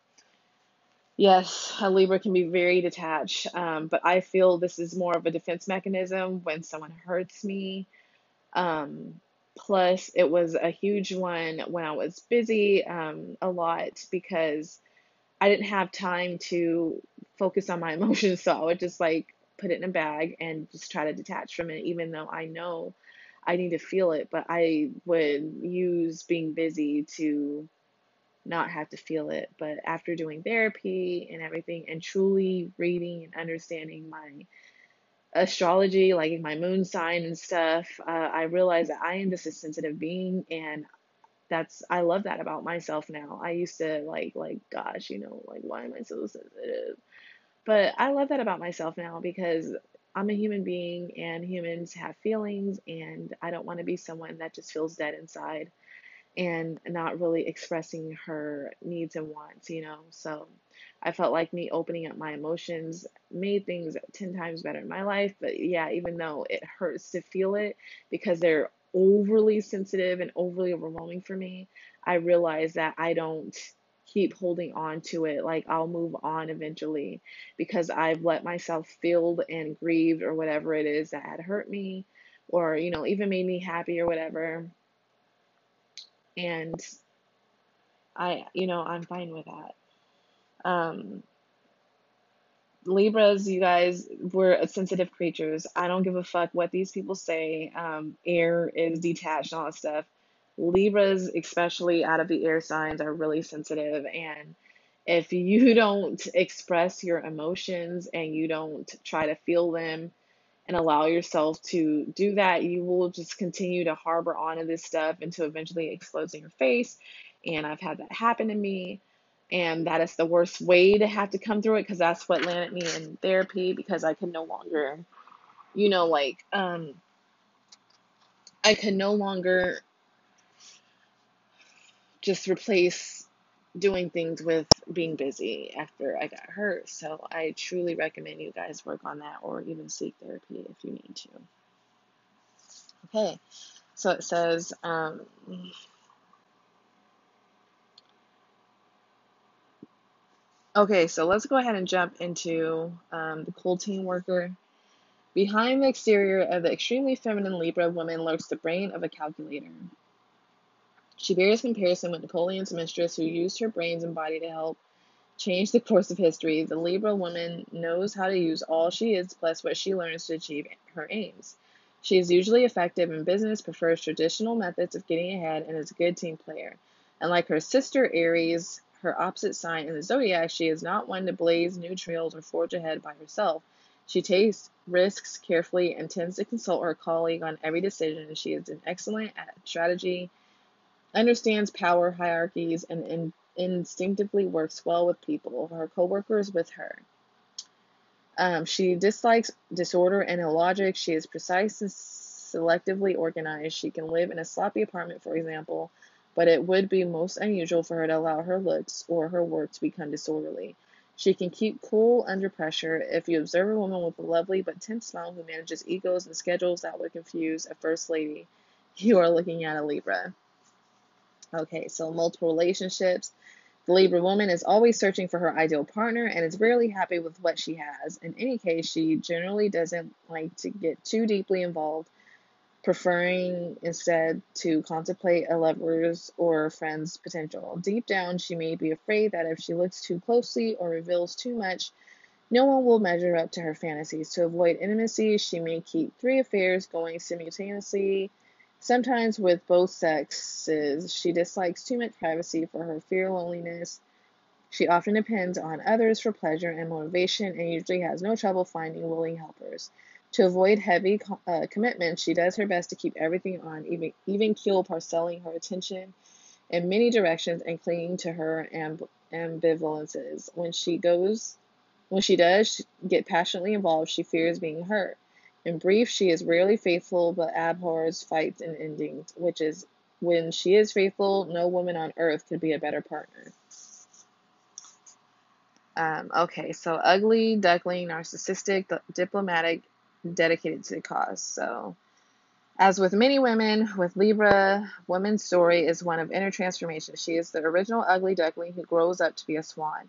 Yes, a Libra can be very detached, um, but I feel this is more of a defense mechanism when someone hurts me. Um, plus, it was a huge one when I was busy um, a lot because I didn't have time to focus on my emotions, so I would just like put it in a bag and just try to detach from it, even though I know I need to feel it, but I would use being busy to not have to feel it. But after doing therapy and everything, and truly reading and understanding my astrology, like my moon sign and stuff, uh, I realized that I am just a sensitive being, and that's I love that about myself now. I used to like like gosh, you know, like why am I so sensitive? But I love that about myself now because I'm a human being and humans have feelings and I don't want to be someone that just feels dead inside and not really expressing her needs and wants, you know. So I felt like me opening up my emotions made things 10 times better in my life. But yeah, even though it hurts to feel it because they're overly sensitive and overly overwhelming for me, I realize that I don't keep holding on to it. Like I'll move on eventually because I've let myself feel and grieved or whatever it is that had hurt me or, you know, even made me happy or whatever. And I, you know, I'm fine with that. Um, Libras, you guys, we're sensitive creatures. I don't give a fuck what these people say. Um, air is detached and all that stuff. Libras, especially out of the air signs, are really sensitive. And if you don't express your emotions and you don't try to feel them and allow yourself to do that, you will just continue to harbor onto this stuff until eventually it explodes in your face. And I've had that happen to me. And that is the worst way to have to come through it because that's what landed me in therapy because I could no longer, you know, like, um, I could no longer just replace doing things with being busy after I got hurt. So I truly recommend you guys work on that or even seek therapy if you need to. Okay, so it says, um, okay, so let's go ahead and jump into um, the cool teen worker. Behind the exterior of the extremely feminine Libra woman lurks the brain of a calculator. She bears comparison with Napoleon's mistress, who used her brains and body to help change the course of history. The Libra woman knows how to use all she is plus what she learns to achieve her aims. She is usually effective in business, prefers traditional methods of getting ahead, and is a good team player. Unlike her sister Aries, her opposite sign in the zodiac, she is not one to blaze new trails or forge ahead by herself. She takes risks carefully and tends to consult her colleague on every decision. She is an excellent at strategy, understands power hierarchies, and in, instinctively works well with people, her coworkers with her. Um, she dislikes disorder and illogic. She is precise and selectively organized. She can live in a sloppy apartment, for example, but it would be most unusual for her to allow her looks or her work to become disorderly. She can keep cool under pressure. If you observe a woman with a lovely but tense smile who manages egos and schedules that would confuse a first lady, you are looking at a Libra. Okay, so multiple relationships. The Libra woman is always searching for her ideal partner and is rarely happy with what she has. In any case, she generally doesn't like to get too deeply involved, preferring instead to contemplate a lover's or friend's potential. Deep down, she may be afraid that if she looks too closely or reveals too much, no one will measure up to her fantasies. To avoid intimacy, she may keep three affairs going simultaneously Sometimes with both sexes, she dislikes too much privacy for her fear loneliness. She often depends on others for pleasure and motivation and usually has no trouble finding willing helpers. To avoid heavy uh, commitments, she does her best to keep everything on, even, even keel parceling her attention in many directions and clinging to her amb- ambivalences. When she goes, when she does get passionately involved, she fears being hurt. In brief, she is rarely faithful but abhors fights and endings, which is when she is faithful, no woman on earth could be a better partner. Um, okay, so ugly, duckling, narcissistic, diplomatic, dedicated to the cause. So, as with many women, with Libra, woman's story is one of inner transformation. She is the original ugly duckling who grows up to be a swan.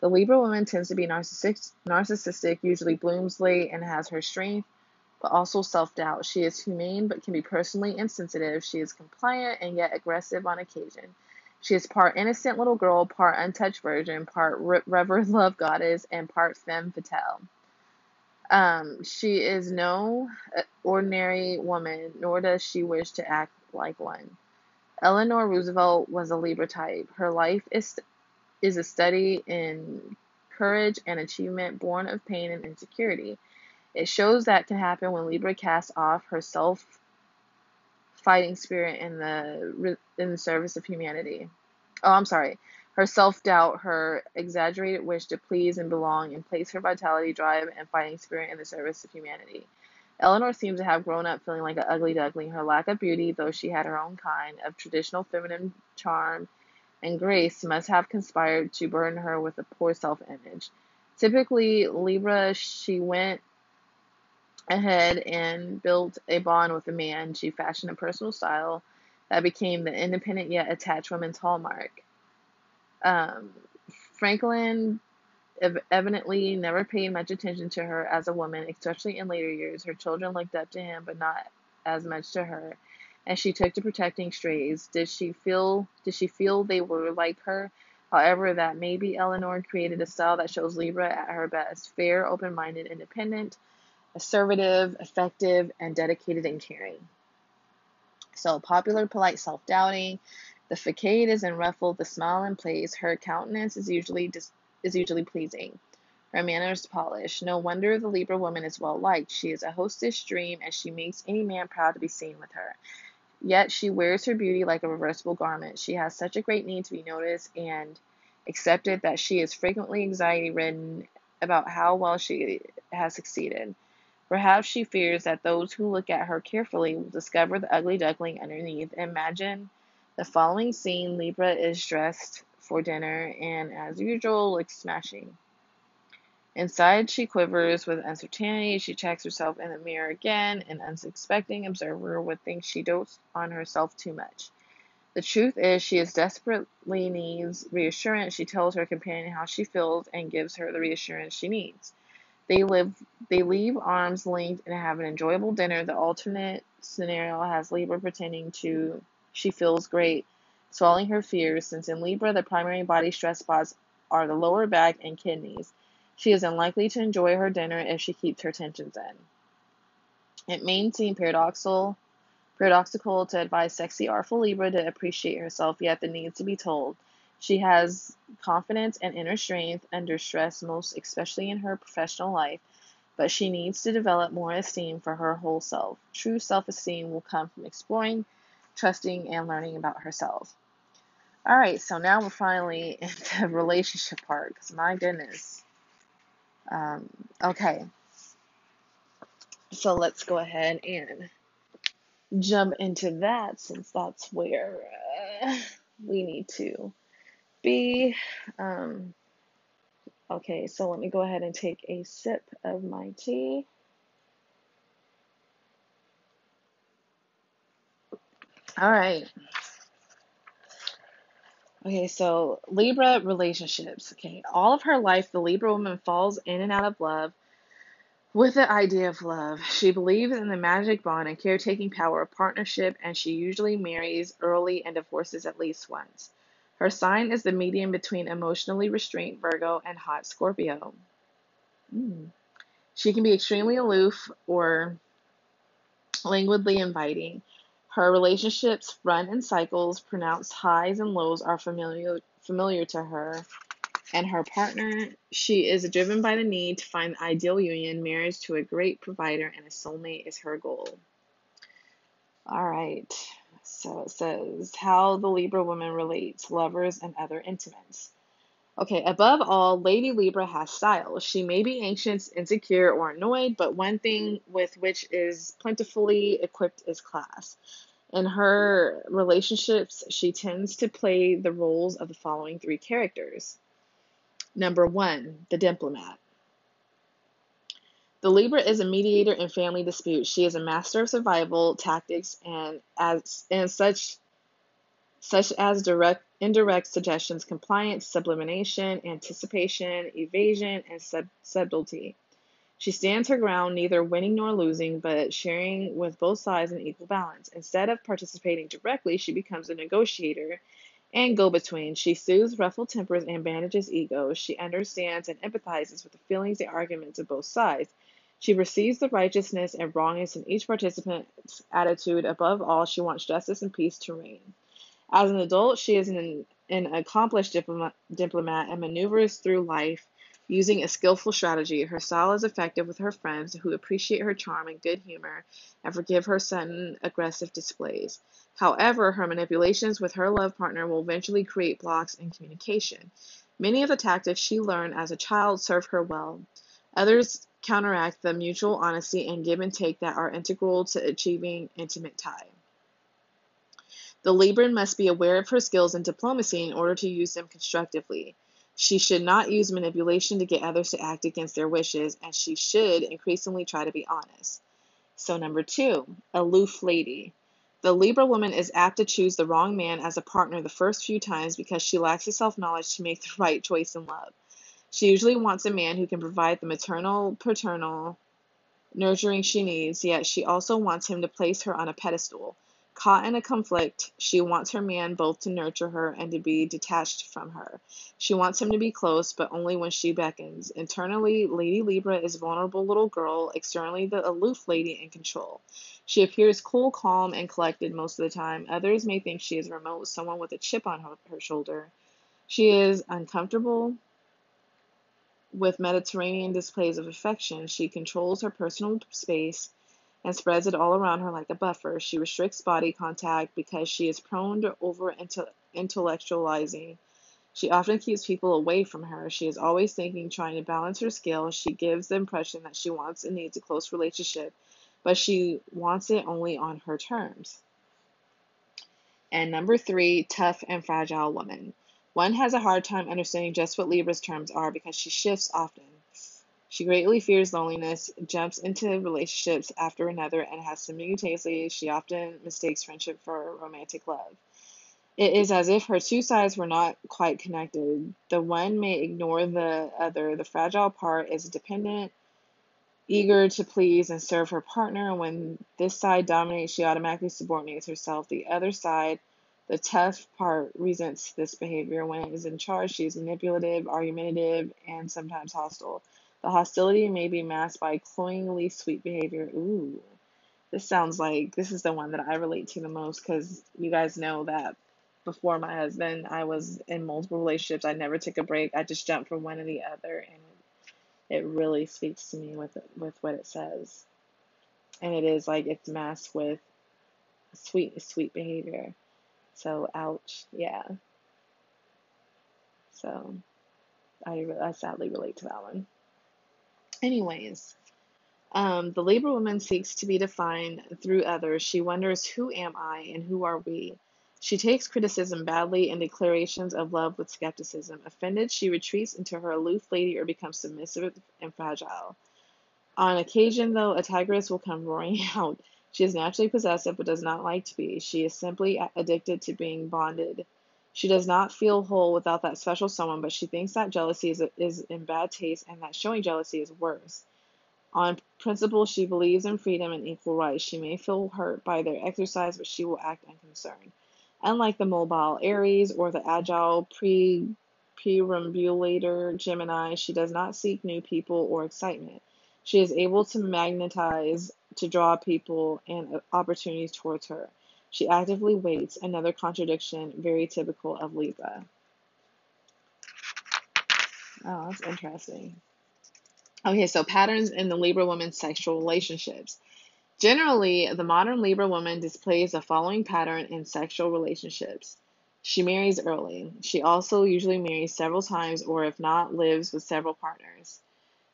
The Libra woman tends to be narcissistic, narcissistic usually blooms late, and has her strength but also self doubt. She is humane but can be personally insensitive. She is compliant and yet aggressive on occasion. She is part innocent little girl, part untouched virgin, part re- love goddess, and part femme fatale. Um, she is no uh, ordinary woman, nor does she wish to act like one. Eleanor Roosevelt was a Libra type. Her life is is a study in courage and achievement born of pain and insecurity. It shows that can happen when Libra casts off her self fighting spirit in the in the service of humanity. Oh, I'm sorry. Her self doubt, her exaggerated wish to please and belong, and place her vitality, drive, and fighting spirit in the service of humanity. Eleanor seems to have grown up feeling like an ugly duckling. Her lack of beauty, though she had her own kind of traditional feminine charm, and grace must have conspired to burden her with a poor self image. Typically, Libra, she went ahead and built a bond with a man. She fashioned a personal style that became the independent yet attached woman's hallmark. Um, Franklin evidently never paid much attention to her as a woman, especially in later years. Her children looked up to him, but not as much to her. And she took to protecting strays. Did she feel did she feel they were like her? However, that maybe Eleanor created a style that shows Libra at her best fair, open minded, independent, assertive, effective, and dedicated and caring. So, popular, polite, self doubting. The facade is unruffled, the smile in place. Her countenance is usually dis- is usually pleasing. Her manners polished. No wonder the Libra woman is well liked. She is a hostess dream, and she makes any man proud to be seen with her. Yet she wears her beauty like a reversible garment. She has such a great need to be noticed and accepted that she is frequently anxiety ridden about how well she has succeeded. Perhaps she fears that those who look at her carefully will discover the ugly duckling underneath. Imagine the following scene Libra is dressed for dinner and, as usual, looks smashing. Inside, she quivers with uncertainty. She checks herself in the mirror again. An unsuspecting observer would think she dotes on herself too much. The truth is, she is desperately needs reassurance. She tells her companion how she feels and gives her the reassurance she needs. They live, they leave arms linked and have an enjoyable dinner. The alternate scenario has Libra pretending to she feels great, swallowing her fears. Since in Libra, the primary body stress spots are the lower back and kidneys. She is unlikely to enjoy her dinner if she keeps her tensions in. It may seem paradoxical, paradoxical to advise sexy, artful Libra to appreciate herself, yet the needs to be told. She has confidence and inner strength under stress, most especially in her professional life, but she needs to develop more esteem for her whole self. True self esteem will come from exploring, trusting, and learning about herself. All right, so now we're finally into the relationship part because my goodness, um, okay. So let's go ahead and jump into that since that's where uh, we need to be. Um, okay, so let me go ahead and take a sip of my tea. All right. Okay, so Libra relationships. Okay, all of her life, the Libra woman falls in and out of love with the idea of love. She believes in the magic bond and caretaking power of partnership, and she usually marries early and divorces at least once. Her sign is the medium between emotionally restrained Virgo and hot Scorpio. Mm. She can be extremely aloof or languidly inviting. Her relationships run in cycles, pronounced highs and lows are familiar familiar to her and her partner. She is driven by the need to find the ideal union. Marriage to a great provider and a soulmate is her goal. All right. So uh, it says how the Libra woman relates lovers and other intimates. Okay, above all, Lady Libra has style. She may be anxious, insecure, or annoyed, but one thing with which is plentifully equipped is class. In her relationships, she tends to play the roles of the following three characters. Number one, the diplomat. The Libra is a mediator in family disputes. She is a master of survival tactics and as and such such as direct, indirect suggestions, compliance, sublimation, anticipation, evasion, and sub- subtlety. She stands her ground, neither winning nor losing, but sharing with both sides in equal balance. Instead of participating directly, she becomes a negotiator and go between. She soothes ruffled tempers and bandages egos. She understands and empathizes with the feelings and arguments of both sides. She perceives the righteousness and wrongness in each participant's attitude. Above all, she wants justice and peace to reign. As an adult, she is an, an accomplished diplomat, diplomat and maneuvers through life using a skillful strategy. Her style is effective with her friends who appreciate her charm and good humor and forgive her sudden aggressive displays. However, her manipulations with her love partner will eventually create blocks in communication. Many of the tactics she learned as a child serve her well. Others counteract the mutual honesty and give and take that are integral to achieving intimate tie. The Libran must be aware of her skills in diplomacy in order to use them constructively. She should not use manipulation to get others to act against their wishes, and she should increasingly try to be honest. So, number two, aloof lady. The Libra woman is apt to choose the wrong man as a partner the first few times because she lacks the self knowledge to make the right choice in love. She usually wants a man who can provide the maternal, paternal, nurturing she needs, yet she also wants him to place her on a pedestal. Caught in a conflict, she wants her man both to nurture her and to be detached from her. She wants him to be close, but only when she beckons. Internally, Lady Libra is a vulnerable little girl, externally, the aloof lady in control. She appears cool, calm, and collected most of the time. Others may think she is remote, someone with a chip on her, her shoulder. She is uncomfortable with Mediterranean displays of affection. She controls her personal space and spreads it all around her like a buffer. She restricts body contact because she is prone to over intellectualizing. She often keeps people away from her. She is always thinking, trying to balance her scale. She gives the impression that she wants and needs a close relationship, but she wants it only on her terms. And number three, tough and fragile woman. One has a hard time understanding just what Libra's terms are because she shifts often. She greatly fears loneliness, jumps into relationships after another, and has simultaneously, she often mistakes friendship for romantic love. It is as if her two sides were not quite connected. The one may ignore the other. The fragile part is dependent, eager to please and serve her partner. When this side dominates, she automatically subordinates herself. The other side, the tough part, resents this behavior. When it is in charge, she is manipulative, argumentative, and sometimes hostile. The hostility may be masked by cloyingly sweet behavior. Ooh, this sounds like this is the one that I relate to the most because you guys know that before my husband, I was in multiple relationships. I never took a break. I just jumped from one to the other, and it really speaks to me with with what it says. And it is like it's masked with sweet sweet behavior. So ouch, yeah. So I I sadly relate to that one. Anyways, um, the Libra woman seeks to be defined through others. She wonders, Who am I and who are we? She takes criticism badly and declarations of love with skepticism. Offended, she retreats into her aloof lady or becomes submissive and fragile. On occasion, though, a tigress will come roaring out. She is naturally possessive but does not like to be. She is simply addicted to being bonded. She does not feel whole without that special someone, but she thinks that jealousy is, is in bad taste and that showing jealousy is worse. On principle, she believes in freedom and equal rights. She may feel hurt by their exercise, but she will act unconcerned. Unlike the mobile Aries or the agile pre perambulator Gemini, she does not seek new people or excitement. She is able to magnetize to draw people and uh, opportunities towards her. She actively waits, another contradiction very typical of Libra. Oh, that's interesting. Okay, so patterns in the Libra woman's sexual relationships. Generally, the modern Libra woman displays the following pattern in sexual relationships. She marries early. She also usually marries several times, or if not, lives with several partners.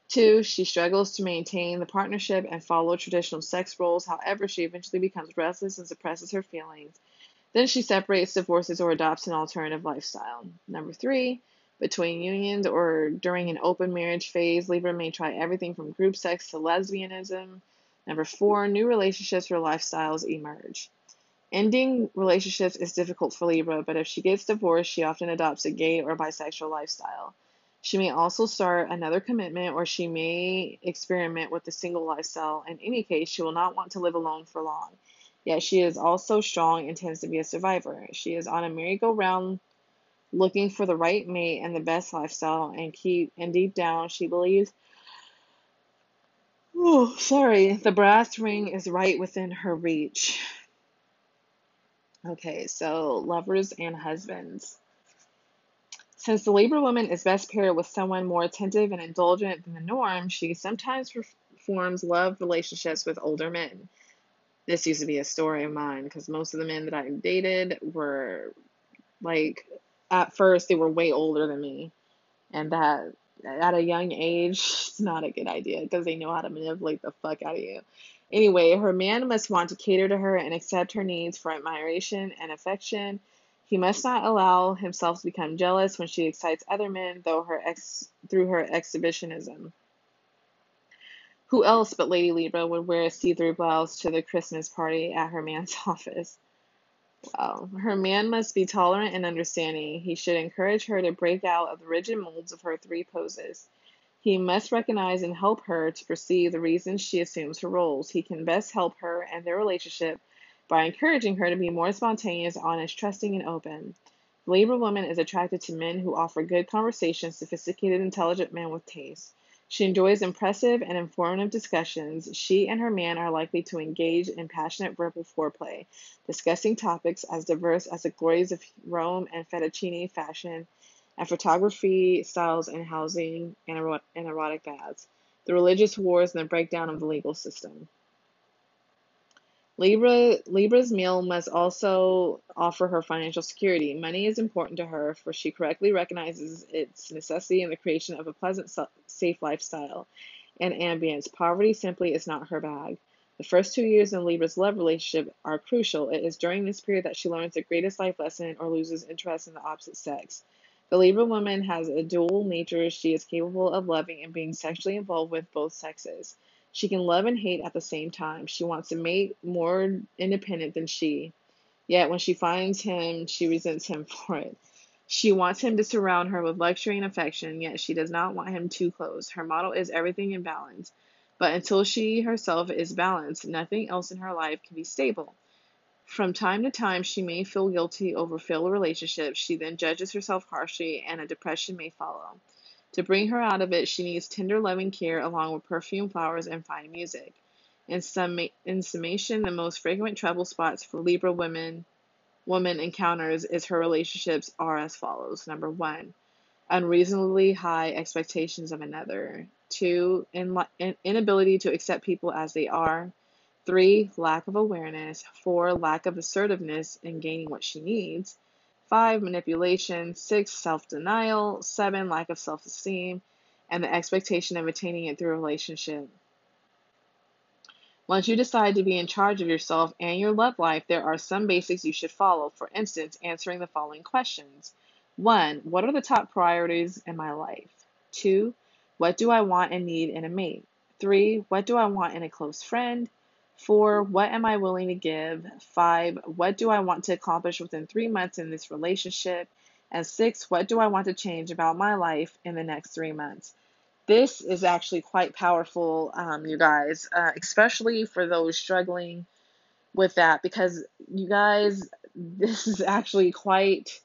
Two, she struggles to maintain the partnership and follow traditional sex roles. However, she eventually becomes restless and suppresses her feelings. Then she separates, divorces, or adopts an alternative lifestyle. Number three, between unions or during an open marriage phase, Libra may try everything from group sex to lesbianism. Number four, new relationships or lifestyles emerge. Ending relationships is difficult for Libra, but if she gets divorced, she often adopts a gay or bisexual lifestyle. She may also start another commitment or she may experiment with the single lifestyle. In any case, she will not want to live alone for long. Yet she is also strong and tends to be a survivor. She is on a merry-go-round looking for the right mate and the best lifestyle and keep and deep down she believes Oh, sorry, the brass ring is right within her reach. Okay, so lovers and husbands. Since the Libra woman is best paired with someone more attentive and indulgent than the norm, she sometimes forms love relationships with older men. This used to be a story of mine because most of the men that I dated were like, at first, they were way older than me. And that at a young age, it's not a good idea because they know how to manipulate the fuck out of you. Anyway, her man must want to cater to her and accept her needs for admiration and affection. He must not allow himself to become jealous when she excites other men though her ex- through her exhibitionism. Who else but Lady Libra would wear a see through blouse to the Christmas party at her man's office? Her man must be tolerant and understanding. He should encourage her to break out of the rigid molds of her three poses. He must recognize and help her to perceive the reasons she assumes her roles. He can best help her and their relationship by encouraging her to be more spontaneous, honest, trusting, and open. The Libra woman is attracted to men who offer good conversation, sophisticated, intelligent men with taste. She enjoys impressive and informative discussions. She and her man are likely to engage in passionate verbal foreplay, discussing topics as diverse as the glories of Rome and fettuccine fashion and photography styles and housing and, erotic baths, the religious wars, and the breakdown of the legal system. Libra Libra's meal must also offer her financial security. Money is important to her, for she correctly recognizes its necessity in the creation of a pleasant, safe lifestyle and ambience. Poverty simply is not her bag. The first two years in Libra's love relationship are crucial. It is during this period that she learns the greatest life lesson or loses interest in the opposite sex. The Libra woman has a dual nature. She is capable of loving and being sexually involved with both sexes. She can love and hate at the same time. She wants a mate more independent than she. Yet when she finds him, she resents him for it. She wants him to surround her with luxury and affection, yet she does not want him too close. Her model is everything in balance. But until she herself is balanced, nothing else in her life can be stable. From time to time, she may feel guilty over failed relationships. She then judges herself harshly, and a depression may follow. To bring her out of it, she needs tender, loving care along with perfume, flowers, and fine music. In, summa- in summation, the most frequent trouble spots for Libra women woman encounters is her relationships are as follows. Number one, unreasonably high expectations of another. Two, in- inability to accept people as they are. Three, lack of awareness. Four, lack of assertiveness in gaining what she needs. Five, manipulation. Six, self denial. Seven, lack of self esteem. And the expectation of attaining it through a relationship. Once you decide to be in charge of yourself and your love life, there are some basics you should follow. For instance, answering the following questions One, what are the top priorities in my life? Two, what do I want and need in a mate? Three, what do I want in a close friend? Four, what am I willing to give? Five, what do I want to accomplish within three months in this relationship? And six, what do I want to change about my life in the next three months? This is actually quite powerful, um, you guys, uh, especially for those struggling with that, because you guys, this is actually quite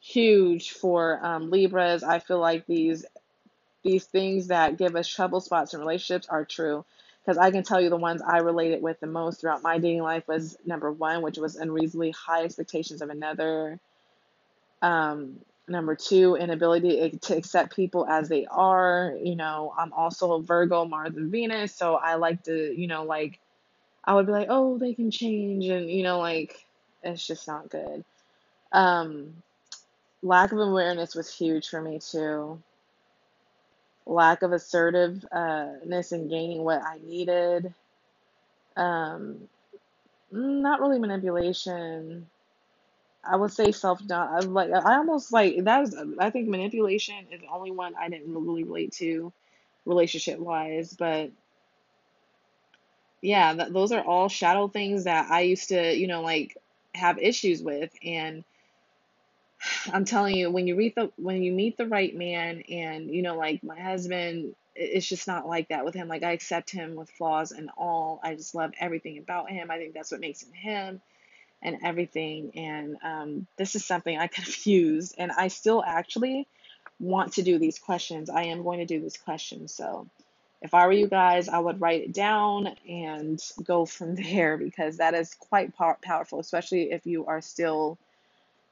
huge for um, Libras. I feel like these these things that give us trouble spots in relationships are true because I can tell you the ones I related with the most throughout my dating life was number one, which was unreasonably high expectations of another. Um, number two, inability to accept people as they are. You know, I'm also a Virgo, Mars, and Venus, so I like to, you know, like, I would be like, oh, they can change, and, you know, like, it's just not good. Um, lack of awareness was huge for me, too lack of assertiveness in gaining what I needed. Um, not really manipulation. I would say self done. Like I almost like that is. I think manipulation is the only one I didn't really relate to, relationship wise. But yeah, th- those are all shadow things that I used to, you know, like have issues with, and I'm telling you, when you read the when you meet the right man, and you know, like my husband, it's just not like that with him. Like I accept him with flaws and all. I just love everything about him. I think that's what makes him him, and everything. And um, this is something I could have used, and I still actually want to do these questions. I am going to do these questions. So if I were you guys, I would write it down and go from there because that is quite pow- powerful, especially if you are still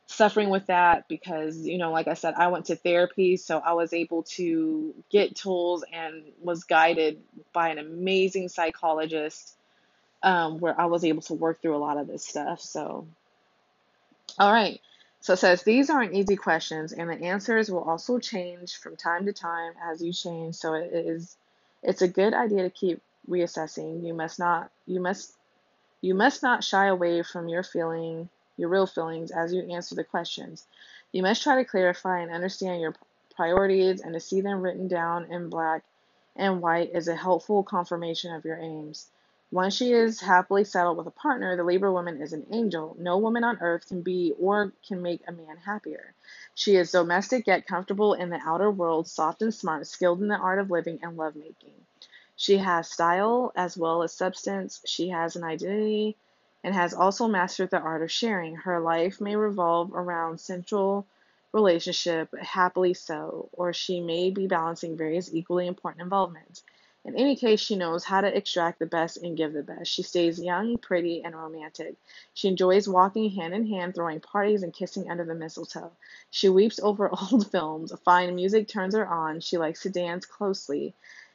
suffering with that because you know like i said i went to therapy so i was able to get tools and was guided by an amazing psychologist um, where i was able to work through a lot of this stuff so. All right. So it says these aren't easy questions and the answers will also change from time to time as you change. So it is it's a good idea to keep reassessing. You must not you must you must not shy away from your feeling, your real feelings as you answer the questions. You must try to clarify and understand your priorities and to see them written down in black and white is a helpful confirmation of your aims. Once she is happily settled with a partner, the Libra woman is an angel. No woman on earth can be or can make a man happier. She is domestic yet comfortable in the outer world, soft and smart, skilled in the art of living and lovemaking. She has style as well as substance. She has an identity and has also mastered the art of sharing. Her life may revolve around central relationship, happily so, or she may be balancing various equally important involvements. In any case, she knows how to extract the best and give the best. She stays young, pretty, and romantic. She enjoys walking hand in hand, throwing parties, and kissing under the mistletoe. She weeps over old films. Fine music turns her on. She likes to dance closely.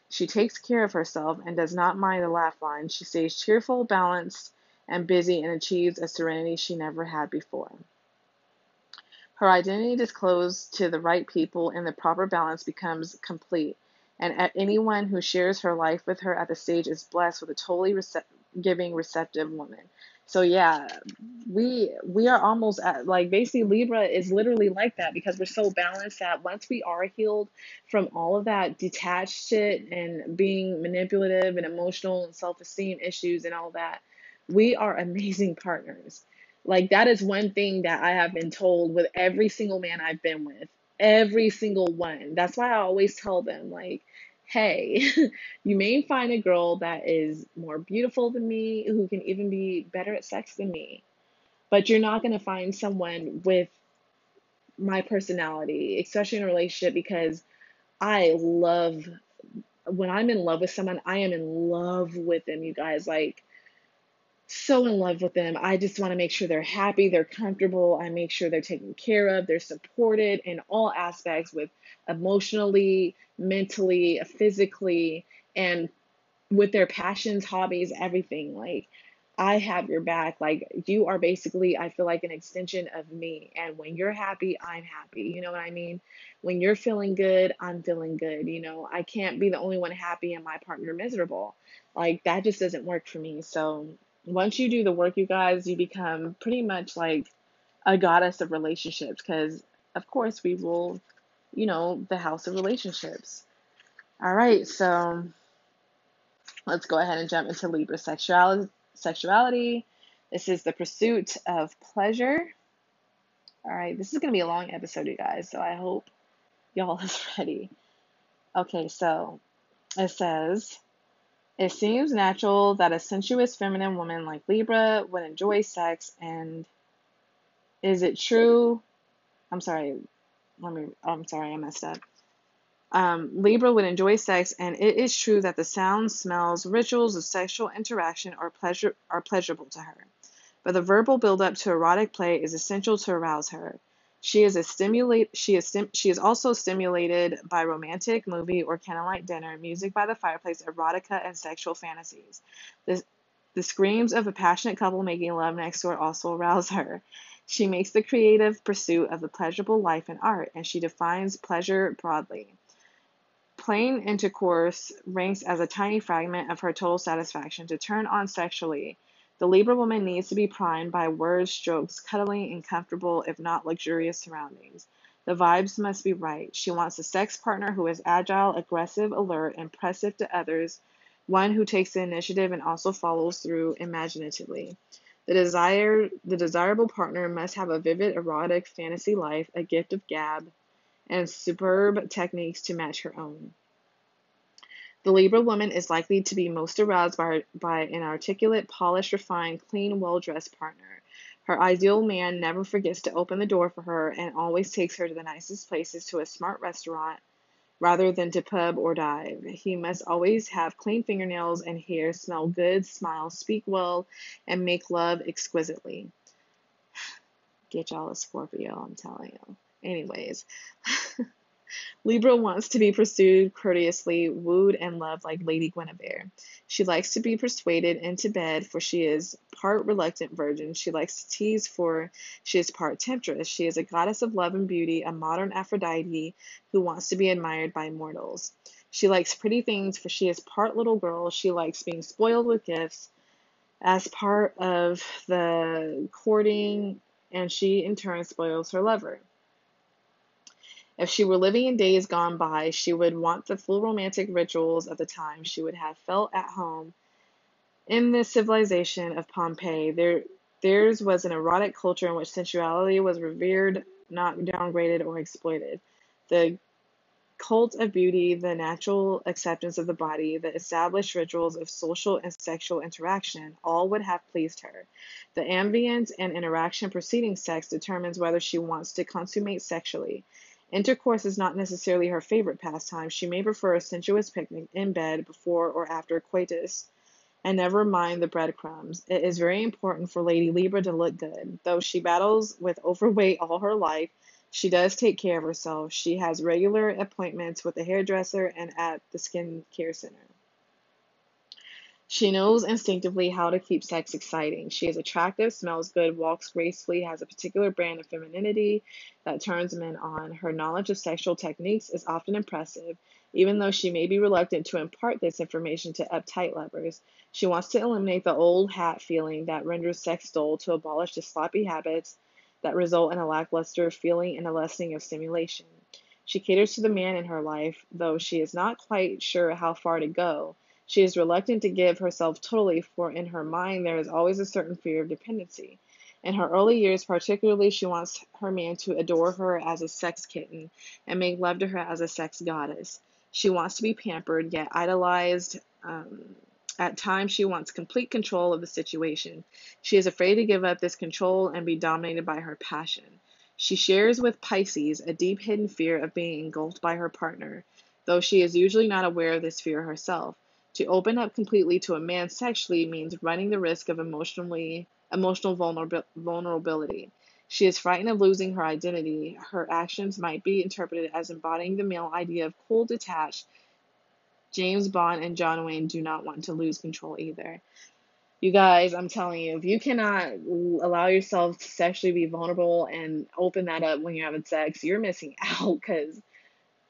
She takes care of herself and does not mind the laugh line. She stays cheerful, balanced, and busy and achieves a serenity she never had before. Her identity disclosed to the right people in the proper balance becomes complete, and anyone who shares her life with her at the stage is blessed with a totally rece- giving, receptive woman. So yeah, we we are almost at like basically Libra is literally like that because we're so balanced that once we are healed from all of that detached shit and being manipulative and emotional and self-esteem issues and all that, we are amazing partners. Like that is one thing that I have been told with every single man I've been with. Every single one. That's why I always tell them like, "Hey, you may find a girl that is more beautiful than me, who can even be better at sex than me. But you're not going to find someone with my personality, especially in a relationship because I love when I'm in love with someone, I am in love with them, you guys. Like so in love with them. I just want to make sure they're happy, they're comfortable. I make sure they're taken care of, they're supported in all aspects with emotionally, mentally, physically, and with their passions, hobbies, everything. Like, I have your back. Like, you are basically, I feel like an extension of me. And when you're happy, I'm happy. You know what I mean? When you're feeling good, I'm feeling good. You know, I can't be the only one happy and my partner miserable. Like, that just doesn't work for me. So, once you do the work, you guys, you become pretty much like a goddess of relationships because, of course, we rule, you know, the house of relationships. All right, so let's go ahead and jump into Libra sexuality. Sexuality. This is the pursuit of pleasure. All right, this is going to be a long episode, you guys, so I hope y'all is ready. Okay, so it says it seems natural that a sensuous feminine woman like Libra would enjoy sex, and is it true? I'm sorry, let me, I'm sorry, I messed up. Um, Libra would enjoy sex, and it is true that the sounds, smells, rituals of sexual interaction are pleasure are pleasurable to her. But the verbal buildup to erotic play is essential to arouse her. She is a stimulate. She is stim, she is also stimulated by romantic movie or candlelight dinner, music by the fireplace, erotica, and sexual fantasies. The, the screams of a passionate couple making love next door also arouse her. She makes the creative pursuit of the pleasurable life in art, and she defines pleasure broadly. Plain intercourse ranks as a tiny fragment of her total satisfaction. To turn on sexually, the Libra woman needs to be primed by words, strokes, cuddling, and comfortable, if not luxurious, surroundings. The vibes must be right. She wants a sex partner who is agile, aggressive, alert, impressive to others, one who takes the initiative and also follows through imaginatively. The desire the desirable partner must have a vivid erotic fantasy life, a gift of gab, and superb techniques to match her own. The Libra woman is likely to be most aroused by, by an articulate, polished, refined, clean, well dressed partner. Her ideal man never forgets to open the door for her and always takes her to the nicest places to a smart restaurant rather than to pub or dive. He must always have clean fingernails and hair, smell good, smile, speak well, and make love exquisitely. Get y'all a Scorpio, I'm telling you. Anyways. Libra wants to be pursued courteously, wooed, and loved like Lady Guinevere. She likes to be persuaded into bed, for she is part reluctant virgin. She likes to tease, for she is part temptress. She is a goddess of love and beauty, a modern Aphrodite who wants to be admired by mortals. She likes pretty things, for she is part little girl. She likes being spoiled with gifts as part of the courting, and she in turn spoils her lover. If she were living in days gone by, she would want the full romantic rituals of the time. She would have felt at home in the civilization of Pompeii. There, theirs was an erotic culture in which sensuality was revered, not downgraded or exploited. The cult of beauty, the natural acceptance of the body, the established rituals of social and sexual interaction, all would have pleased her. The ambience and interaction preceding sex determines whether she wants to consummate sexually. Intercourse is not necessarily her favorite pastime. She may prefer a sensuous picnic in bed before or after coitus. And never mind the breadcrumbs. It is very important for Lady Libra to look good. Though she battles with overweight all her life, she does take care of herself. She has regular appointments with the hairdresser and at the skin care center. She knows instinctively how to keep sex exciting. She is attractive, smells good, walks gracefully, has a particular brand of femininity that turns men on. Her knowledge of sexual techniques is often impressive, even though she may be reluctant to impart this information to uptight lovers. She wants to eliminate the old hat feeling that renders sex dull to abolish the sloppy habits that result in a lackluster feeling and a lessening of stimulation. She caters to the man in her life, though she is not quite sure how far to go. She is reluctant to give herself totally, for in her mind there is always a certain fear of dependency. In her early years, particularly, she wants her man to adore her as a sex kitten and make love to her as a sex goddess. She wants to be pampered, yet idolized, um, at times, she wants complete control of the situation. She is afraid to give up this control and be dominated by her passion. She shares with Pisces a deep hidden fear of being engulfed by her partner, though she is usually not aware of this fear herself. To open up completely to a man sexually means running the risk of emotionally emotional vulnerability. She is frightened of losing her identity. Her actions might be interpreted as embodying the male idea of cool, detached, James Bond and John Wayne do not want to lose control either. You guys, I'm telling you, if you cannot allow yourself to sexually be vulnerable and open that up when you're having sex, you're missing out because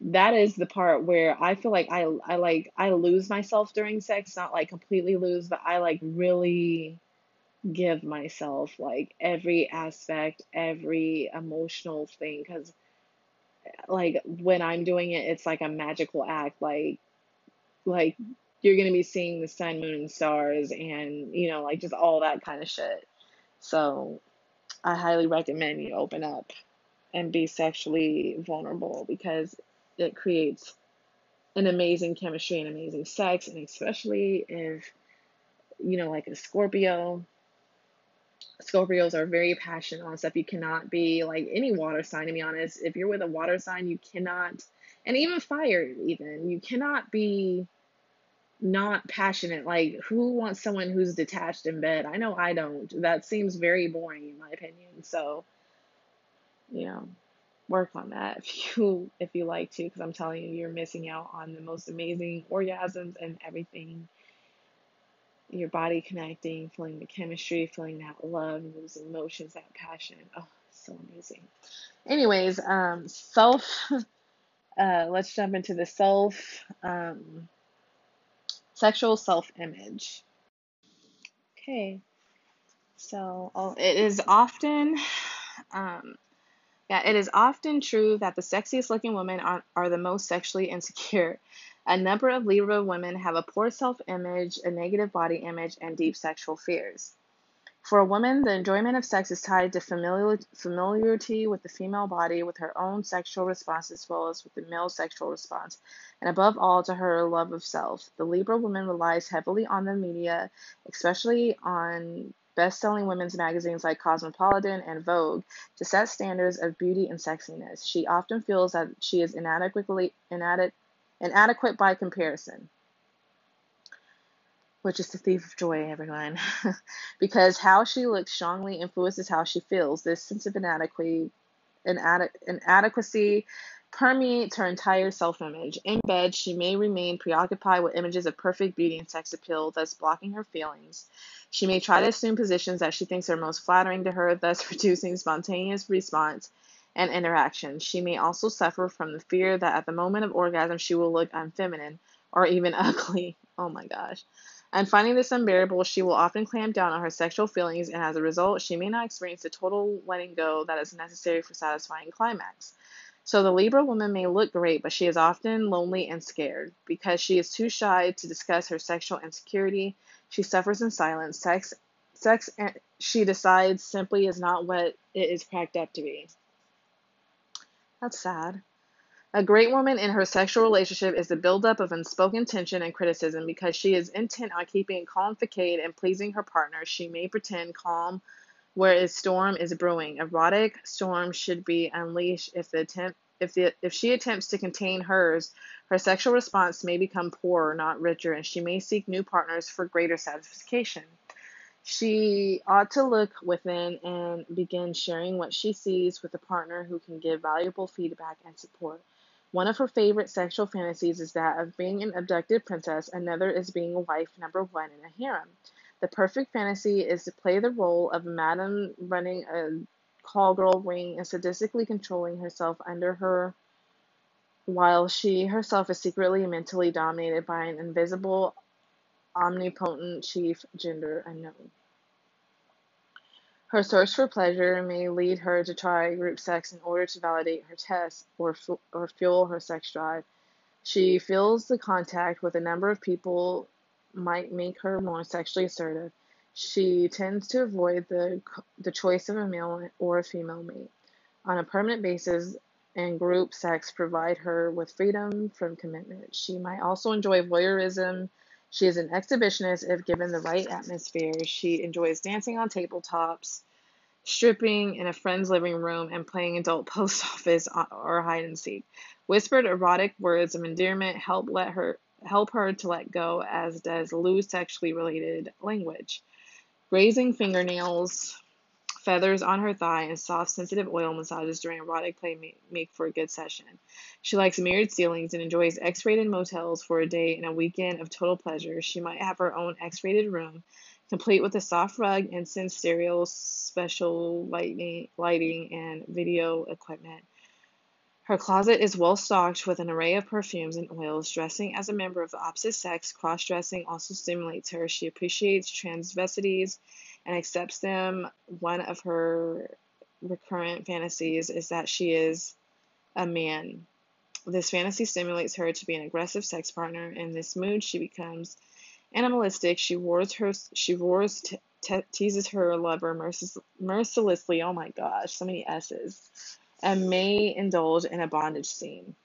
that is the part where I feel like I I like I lose myself during sex, not like completely lose, but I like really give myself like every aspect, every emotional thing cuz like when I'm doing it, it's like a magical act. Like like you're going to be seeing the sun, moon, and stars, and you know, like just all that kind of shit. So, I highly recommend you open up and be sexually vulnerable because it creates an amazing chemistry and amazing sex, and especially if you know, like a Scorpio. Scorpios are very passionate on stuff. You cannot be like any water sign, to be honest. If you're with a water sign, you cannot, and even fire, even, you cannot be not passionate. Like, who wants someone who's detached in bed? I know I don't. That seems very boring, in my opinion. So, you know, work on that if you if you like to, because I'm telling you, you're missing out on the most amazing orgasms and everything. Your body connecting, feeling the chemistry, feeling that love, those emotions, that passion. Oh, so amazing. Anyways, um, self. Uh, let's jump into the self. Um, Sexual self image. Okay, so oh, it is often, um, yeah, it is often true that the sexiest looking women are, are the most sexually insecure. A number of Libra women have a poor self image, a negative body image, and deep sexual fears. For a woman, the enjoyment of sex is tied to familiarity with the female body, with her own sexual response as well as with the male sexual response, and above all, to her love of self. The Libra woman relies heavily on the media, especially on best selling women's magazines like Cosmopolitan and Vogue, to set standards of beauty and sexiness. She often feels that she is inadequately inadequate by comparison which is the thief of joy, everyone. because how she looks strongly influences how she feels. This sense of inadequacy, inadequacy permeates her entire self image. In bed, she may remain preoccupied with images of perfect beauty and sex appeal, thus blocking her feelings. She may try to assume positions that she thinks are most flattering to her, thus reducing spontaneous response and interaction. She may also suffer from the fear that at the moment of orgasm she will look unfeminine or even ugly. Oh my gosh. And finding this unbearable, she will often clamp down on her sexual feelings, and as a result, she may not experience the total letting go that is necessary for satisfying climax. So the Libra woman may look great, but she is often lonely and scared. Because she is too shy to discuss her sexual insecurity, she suffers in silence. Sex, sex, she decides simply is not what it is cracked up to be. That's sad. A great woman in her sexual relationship is the buildup of unspoken tension and criticism because she is intent on keeping calm facade and pleasing her partner. She may pretend calm where a storm is brewing. Erotic storm should be unleashed if the attempt if the if she attempts to contain hers, her sexual response may become poorer, not richer, and she may seek new partners for greater satisfaction. She ought to look within and begin sharing what she sees with a partner who can give valuable feedback and support. One of her favorite sexual fantasies is that of being an abducted princess, another is being a wife number one in a harem. The perfect fantasy is to play the role of a madam running a call girl ring and sadistically controlling herself under her while she herself is secretly mentally dominated by an invisible omnipotent chief gender unknown. Her search for pleasure may lead her to try group sex in order to validate her test or, or fuel her sex drive. She feels the contact with a number of people might make her more sexually assertive. She tends to avoid the, the choice of a male or a female mate. On a permanent basis, and group sex provide her with freedom from commitment. She might also enjoy voyeurism she is an exhibitionist if given the right atmosphere. She enjoys dancing on tabletops, stripping in a friend's living room, and playing adult post office uh, or hide and seek. Whispered erotic words of endearment help let her help her to let go, as does loose sexually related language. Grazing fingernails, Feathers on her thigh and soft, sensitive oil massages during erotic play make for a good session. She likes mirrored ceilings and enjoys X rated motels for a day and a weekend of total pleasure. She might have her own X rated room, complete with a soft rug, incense, stereo, special lighting, lighting and video equipment. Her closet is well stocked with an array of perfumes and oils. Dressing as a member of the opposite sex, cross dressing also stimulates her. She appreciates transvestites and accepts them. One of her recurrent fantasies is that she is a man. This fantasy stimulates her to be an aggressive sex partner. In this mood, she becomes animalistic. She roars her. She roars, te- te- teases her lover mercil- mercilessly. Oh my gosh, so many S's. And may indulge in a bondage scene.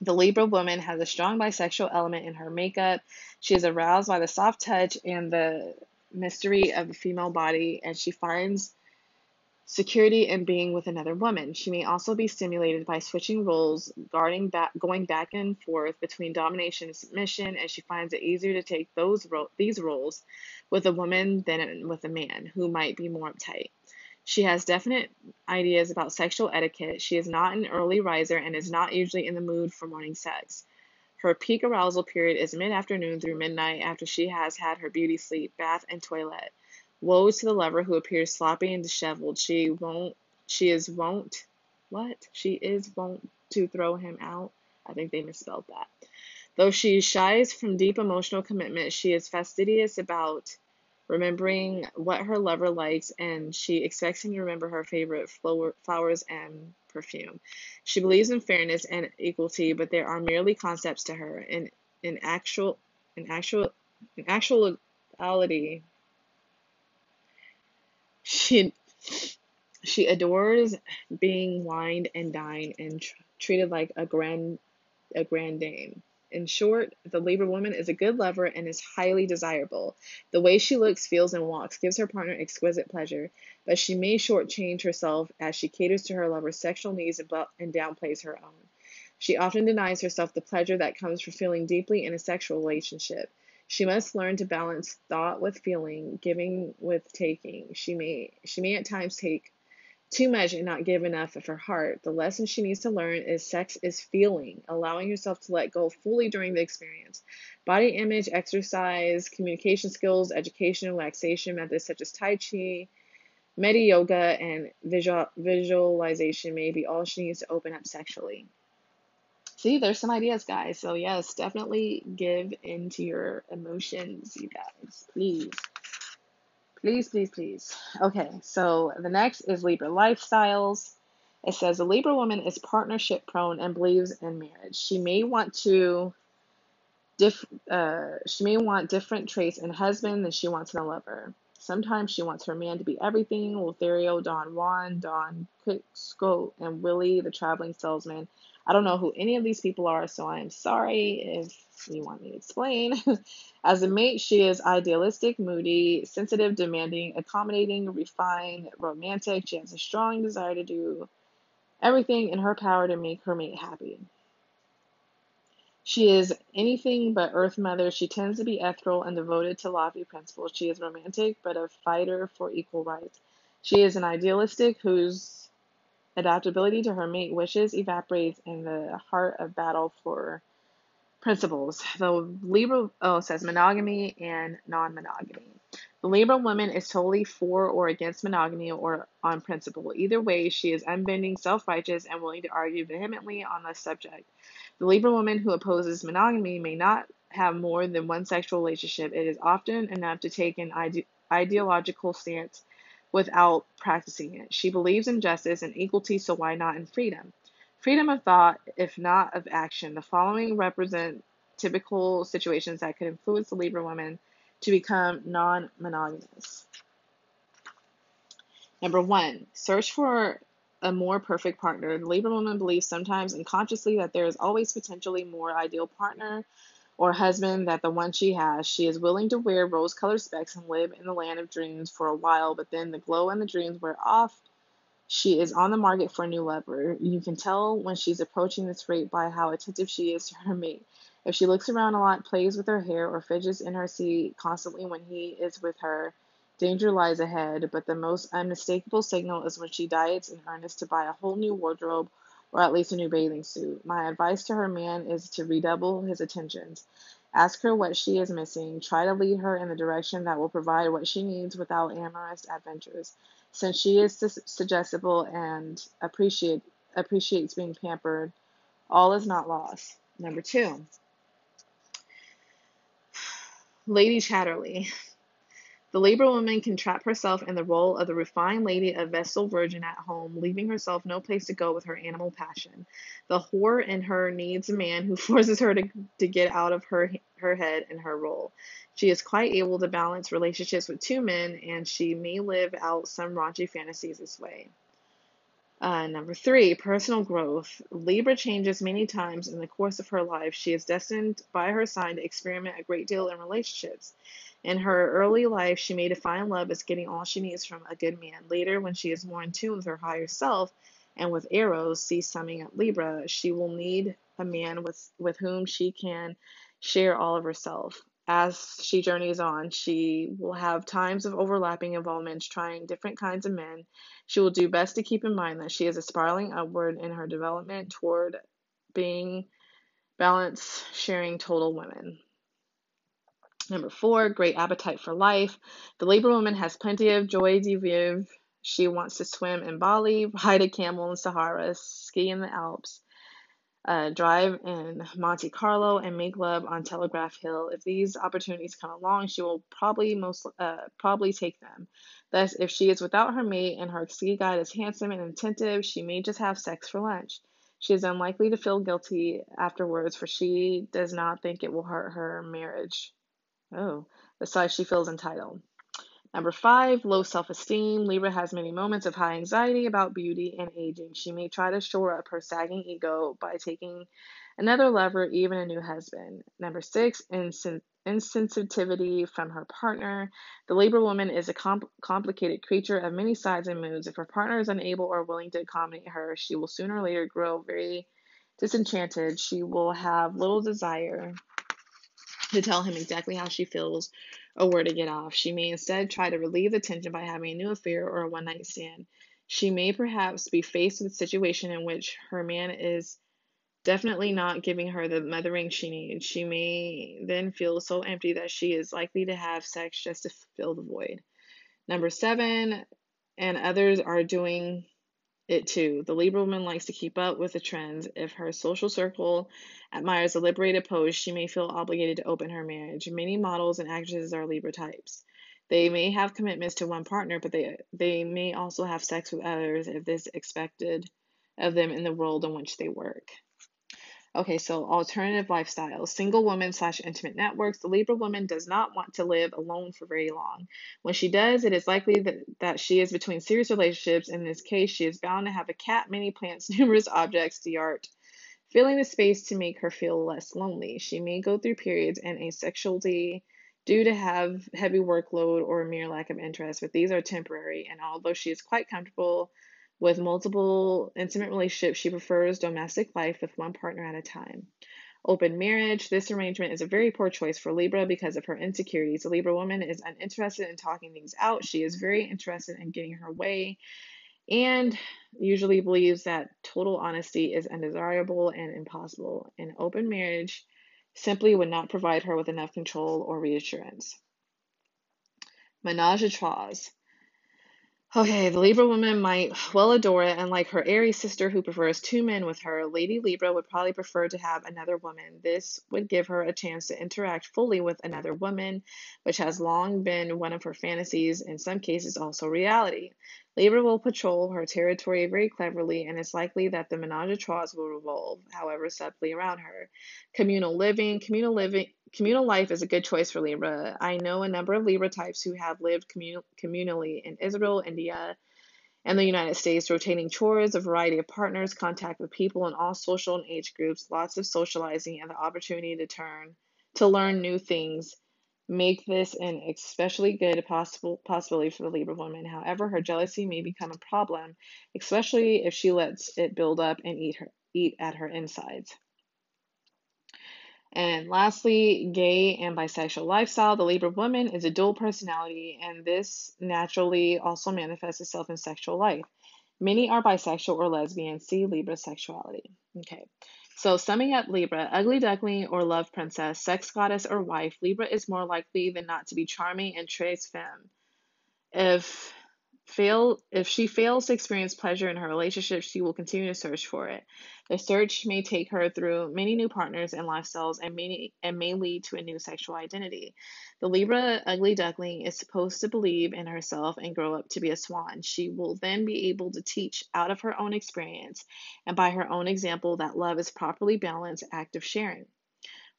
The Libra woman has a strong bisexual element in her makeup. She is aroused by the soft touch and the mystery of the female body, and she finds security in being with another woman. She may also be stimulated by switching roles, guarding back, going back and forth between domination and submission, and she finds it easier to take those ro- these roles with a woman than with a man who might be more uptight. She has definite ideas about sexual etiquette. She is not an early riser and is not usually in the mood for morning sex. Her peak arousal period is mid afternoon through midnight after she has had her beauty sleep, bath, and toilet. Woe to the lover who appears sloppy and disheveled. She won't, she is wont, what? She is wont to throw him out. I think they misspelled that. Though she shies from deep emotional commitment, she is fastidious about remembering what her lover likes, and she expects him to remember her favorite flowers and perfume. She believes in fairness and equality, but there are merely concepts to her. In in actual in actual in actuality, she she adores being wined and dined and tr- treated like a grand a grand dame. In short, the Libra woman is a good lover and is highly desirable. The way she looks, feels, and walks gives her partner exquisite pleasure, but she may shortchange herself as she caters to her lover's sexual needs and downplays her own. She often denies herself the pleasure that comes from feeling deeply in a sexual relationship. She must learn to balance thought with feeling, giving with taking. She may she may at times take too much and not give enough of her heart. The lesson she needs to learn is sex is feeling, allowing yourself to let go fully during the experience. Body image, exercise, communication skills, education, relaxation methods such as Tai Chi, Medi yoga and visual, visualization may be all she needs to open up sexually. See, there's some ideas, guys. So, yes, definitely give into your emotions, you guys. Please. Please, please, please. Okay, so the next is Libra lifestyles. It says a Libra woman is partnership prone and believes in marriage. She may want to diff, uh, she may want different traits in husband than she wants in a lover. Sometimes she wants her man to be everything. Lothario, Don Juan, Don Quixote, and Willie, the traveling salesman. I don't know who any of these people are, so I am sorry if you want me to explain. As a mate, she is idealistic, moody, sensitive, demanding, accommodating, refined, romantic. She has a strong desire to do everything in her power to make her mate happy. She is anything but Earth Mother. She tends to be ethereal and devoted to lofty principles. She is romantic, but a fighter for equal rights. She is an idealistic whose adaptability to her mate wishes evaporates in the heart of battle for principles. The Libra oh says monogamy and non-monogamy. The Libra woman is totally for or against monogamy or on principle. Either way, she is unbending, self-righteous, and willing to argue vehemently on the subject. The Libra woman who opposes monogamy may not have more than one sexual relationship. It is often enough to take an ide- ideological stance without practicing it. She believes in justice and equality, so why not in freedom? Freedom of thought, if not of action. The following represent typical situations that could influence the Libra woman to become non monogamous. Number one, search for a more perfect partner. The Libra woman believes sometimes unconsciously that there is always potentially more ideal partner or husband that the one she has. She is willing to wear rose colored specs and live in the land of dreams for a while, but then the glow and the dreams wear off. She is on the market for a new lover. You can tell when she's approaching this rate by how attentive she is to her mate. If she looks around a lot, plays with her hair, or fidgets in her seat constantly when he is with her, danger lies ahead. But the most unmistakable signal is when she diets in earnest to buy a whole new wardrobe or at least a new bathing suit. My advice to her man is to redouble his attentions. Ask her what she is missing. Try to lead her in the direction that will provide what she needs without amorous adventures. Since she is suggestible and appreciate, appreciates being pampered, all is not lost. Number two, Lady Chatterley. The Libra woman can trap herself in the role of the refined lady of Vestal Virgin at home, leaving herself no place to go with her animal passion. The whore in her needs a man who forces her to, to get out of her, her head and her role. She is quite able to balance relationships with two men, and she may live out some raunchy fantasies this way. Uh, number three, personal growth. Libra changes many times in the course of her life. She is destined by her sign to experiment a great deal in relationships. In her early life, she may define love as getting all she needs from a good man. Later, when she is more in tune with her higher self and with Eros, see summing up Libra, she will need a man with, with whom she can share all of herself as she journeys on, she will have times of overlapping involvements, trying different kinds of men. She will do best to keep in mind that she is spiraling upward in her development toward being balanced, sharing total women. Number four, great appetite for life. The Libra woman has plenty of joie de vivre. She wants to swim in Bali, ride a camel in Sahara, ski in the Alps, uh, drive in Monte Carlo, and make love on Telegraph Hill. If these opportunities come along, she will probably most uh, probably take them. Thus, if she is without her mate and her ski guide is handsome and attentive, she may just have sex for lunch. She is unlikely to feel guilty afterwards, for she does not think it will hurt her marriage. Oh, besides, she feels entitled. Number five, low self esteem. Libra has many moments of high anxiety about beauty and aging. She may try to shore up her sagging ego by taking another lover, even a new husband. Number six, insen- insensitivity from her partner. The Libra woman is a comp- complicated creature of many sides and moods. If her partner is unable or willing to accommodate her, she will sooner or later grow very disenchanted. She will have little desire to tell him exactly how she feels or where to get off. She may instead try to relieve the tension by having a new affair or a one night stand. She may perhaps be faced with a situation in which her man is definitely not giving her the mothering she needs. She may then feel so empty that she is likely to have sex just to fill the void. Number seven, and others are doing it too. The Libra woman likes to keep up with the trends. If her social circle admires a liberated pose, she may feel obligated to open her marriage. Many models and actresses are Libra types. They may have commitments to one partner, but they they may also have sex with others if this is expected of them in the world in which they work. Okay, so alternative lifestyles, single woman slash intimate networks. The Libra woman does not want to live alone for very long. When she does, it is likely that, that she is between serious relationships. In this case, she is bound to have a cat, many plants, numerous objects, the art, filling the space to make her feel less lonely. She may go through periods in asexuality due to have heavy workload or mere lack of interest, but these are temporary. And although she is quite comfortable with multiple intimate relationships, she prefers domestic life with one partner at a time. Open marriage. This arrangement is a very poor choice for Libra because of her insecurities. A Libra woman is uninterested in talking things out. She is very interested in getting her way and usually believes that total honesty is undesirable and impossible. An open marriage simply would not provide her with enough control or reassurance. Menage a trois. Okay, the Libra woman might well adore it, and like her Aries sister who prefers two men with her, Lady Libra would probably prefer to have another woman. This would give her a chance to interact fully with another woman, which has long been one of her fantasies, in some cases also reality. Libra will patrol her territory very cleverly, and it's likely that the menage a trois will revolve, however subtly, around her. Communal living, communal living, communal life is a good choice for Libra. I know a number of Libra types who have lived commun- communally in Israel, India, and the United States, rotating chores, a variety of partners, contact with people in all social and age groups, lots of socializing, and the opportunity to turn to learn new things make this an especially good possible possibility for the Libra woman. However, her jealousy may become a problem, especially if she lets it build up and eat her eat at her insides. And lastly, gay and bisexual lifestyle. The Libra woman is a dual personality, and this naturally also manifests itself in sexual life. Many are bisexual or lesbian. See Libra sexuality. Okay. So, summing up Libra, ugly duckling or love princess, sex goddess or wife, Libra is more likely than not to be charming and très femme. If fail if she fails to experience pleasure in her relationship, she will continue to search for it. The search may take her through many new partners and lifestyles and may, and may lead to a new sexual identity. The Libra ugly duckling is supposed to believe in herself and grow up to be a swan. She will then be able to teach out of her own experience and by her own example that love is properly balanced act of sharing.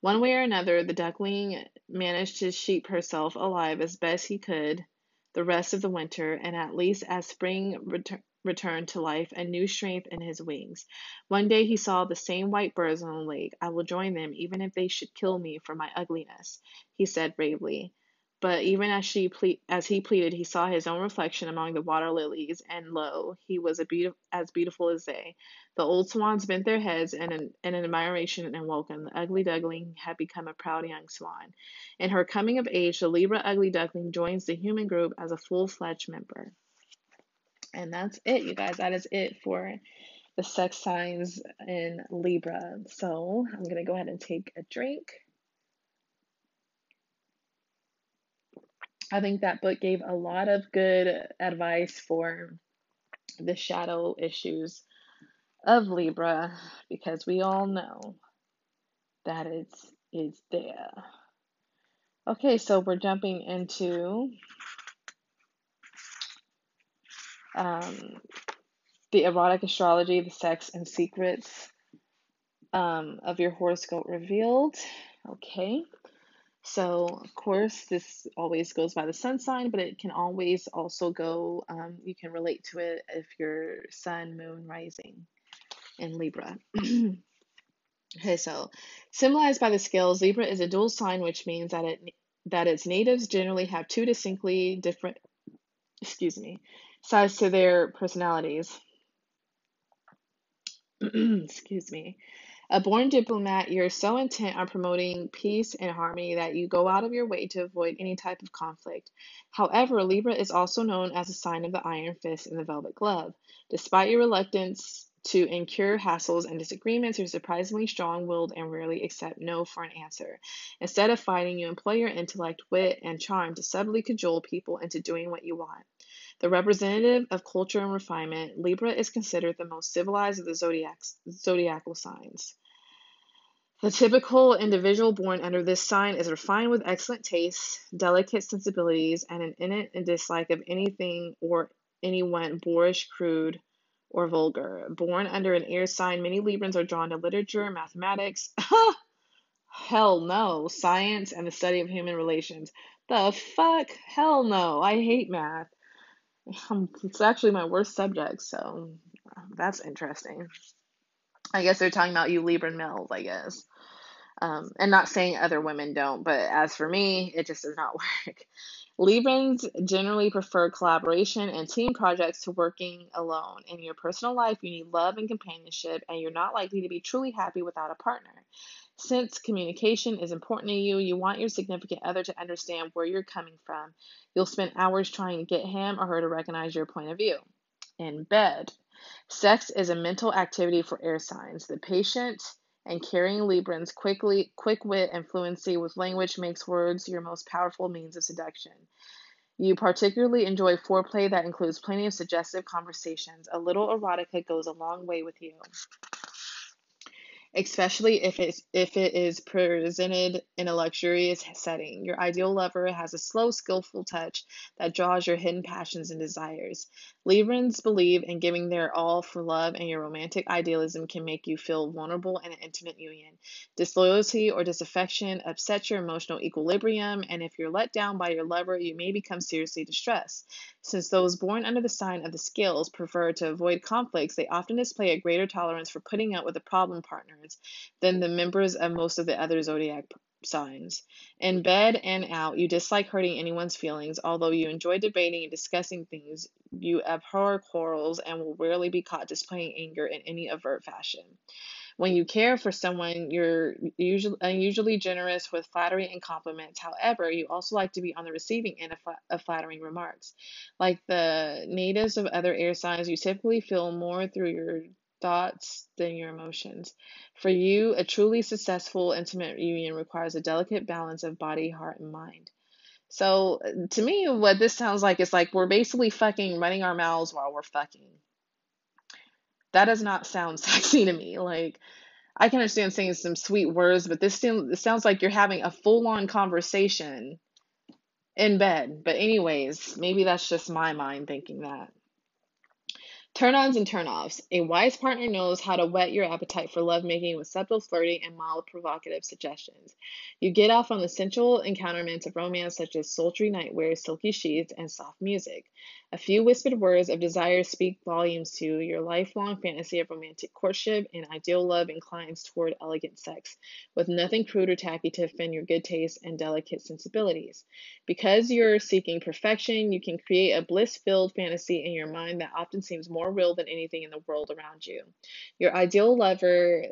One way or another, the duckling managed to sheep herself alive as best he could the rest of the winter, and at least as spring retur- returned to life, a new strength in his wings. One day he saw the same white birds on the lake. I will join them, even if they should kill me for my ugliness, he said bravely. But even as she ple- as he pleaded, he saw his own reflection among the water lilies, and lo, he was a beautiful as beautiful as they. The old swans bent their heads in an, in an admiration and welcome. The ugly duckling had become a proud young swan. In her coming of age, the Libra ugly duckling joins the human group as a full fledged member. And that's it, you guys. That is it for the sex signs in Libra. So I'm going to go ahead and take a drink. I think that book gave a lot of good advice for the shadow issues of Libra because we all know that it's is there. Okay, so we're jumping into um, the erotic astrology, the sex and secrets um, of your horoscope revealed. Okay. So, of course, this always goes by the sun sign, but it can always also go, um, you can relate to it if your sun, moon, rising in Libra. okay, so symbolized by the scales, Libra is a dual sign, which means that it that its natives generally have two distinctly different, excuse me, sides to their personalities. excuse me. A born diplomat, you're so intent on promoting peace and harmony that you go out of your way to avoid any type of conflict. However, Libra is also known as a sign of the iron fist and the velvet glove. Despite your reluctance to incur hassles and disagreements, you're surprisingly strong willed and rarely accept no for an answer. Instead of fighting, you employ your intellect, wit, and charm to subtly cajole people into doing what you want. The representative of culture and refinement, Libra is considered the most civilized of the zodiacal signs. The typical individual born under this sign is refined with excellent taste, delicate sensibilities, and an innate dislike of anything or anyone boorish, crude, or vulgar. Born under an air sign, many Librans are drawn to literature, mathematics, hell no, science, and the study of human relations. The fuck? Hell no. I hate math. It's actually my worst subject, so that's interesting. I guess they're talking about you Libran males, I guess. Um, and not saying other women don't, but as for me, it just does not work. Librans generally prefer collaboration and team projects to working alone. In your personal life, you need love and companionship, and you're not likely to be truly happy without a partner. Since communication is important to you, you want your significant other to understand where you're coming from. You'll spend hours trying to get him or her to recognize your point of view. In bed, sex is a mental activity for air signs. The patient and carrying Librans quickly quick wit and fluency with language makes words your most powerful means of seduction. You particularly enjoy foreplay that includes plenty of suggestive conversations. A little erotica goes a long way with you especially if it's if it is presented in a luxurious setting. Your ideal lover has a slow, skillful touch that draws your hidden passions and desires. Librans believe in giving their all for love, and your romantic idealism can make you feel vulnerable in an intimate union. Disloyalty or disaffection upsets your emotional equilibrium, and if you're let down by your lover, you may become seriously distressed. Since those born under the sign of the scales prefer to avoid conflicts, they often display a greater tolerance for putting up with a problem partner than the members of most of the other zodiac signs. In bed and out, you dislike hurting anyone's feelings, although you enjoy debating and discussing things. You abhor quarrels and will rarely be caught displaying anger in any overt fashion. When you care for someone, you're usually unusually generous with flattery and compliments. However, you also like to be on the receiving end of, of flattering remarks. Like the natives of other air signs, you typically feel more through your thoughts than your emotions. For you, a truly successful intimate union requires a delicate balance of body, heart, and mind. So, to me, what this sounds like is like we're basically fucking running our mouths while we're fucking. That does not sound sexy to me. Like, I can understand saying some sweet words, but this, this sounds like you're having a full on conversation in bed. But, anyways, maybe that's just my mind thinking that. Turn ons and turn offs. A wise partner knows how to whet your appetite for lovemaking with subtle flirting and mild provocative suggestions. You get off on the sensual encounterments of romance, such as sultry nightwear, silky sheets, and soft music. A few whispered words of desire speak volumes to your lifelong fantasy of romantic courtship, and ideal love inclines toward elegant sex, with nothing crude or tacky to offend your good taste and delicate sensibilities. Because you're seeking perfection, you can create a bliss filled fantasy in your mind that often seems more real than anything in the world around you. Your ideal lover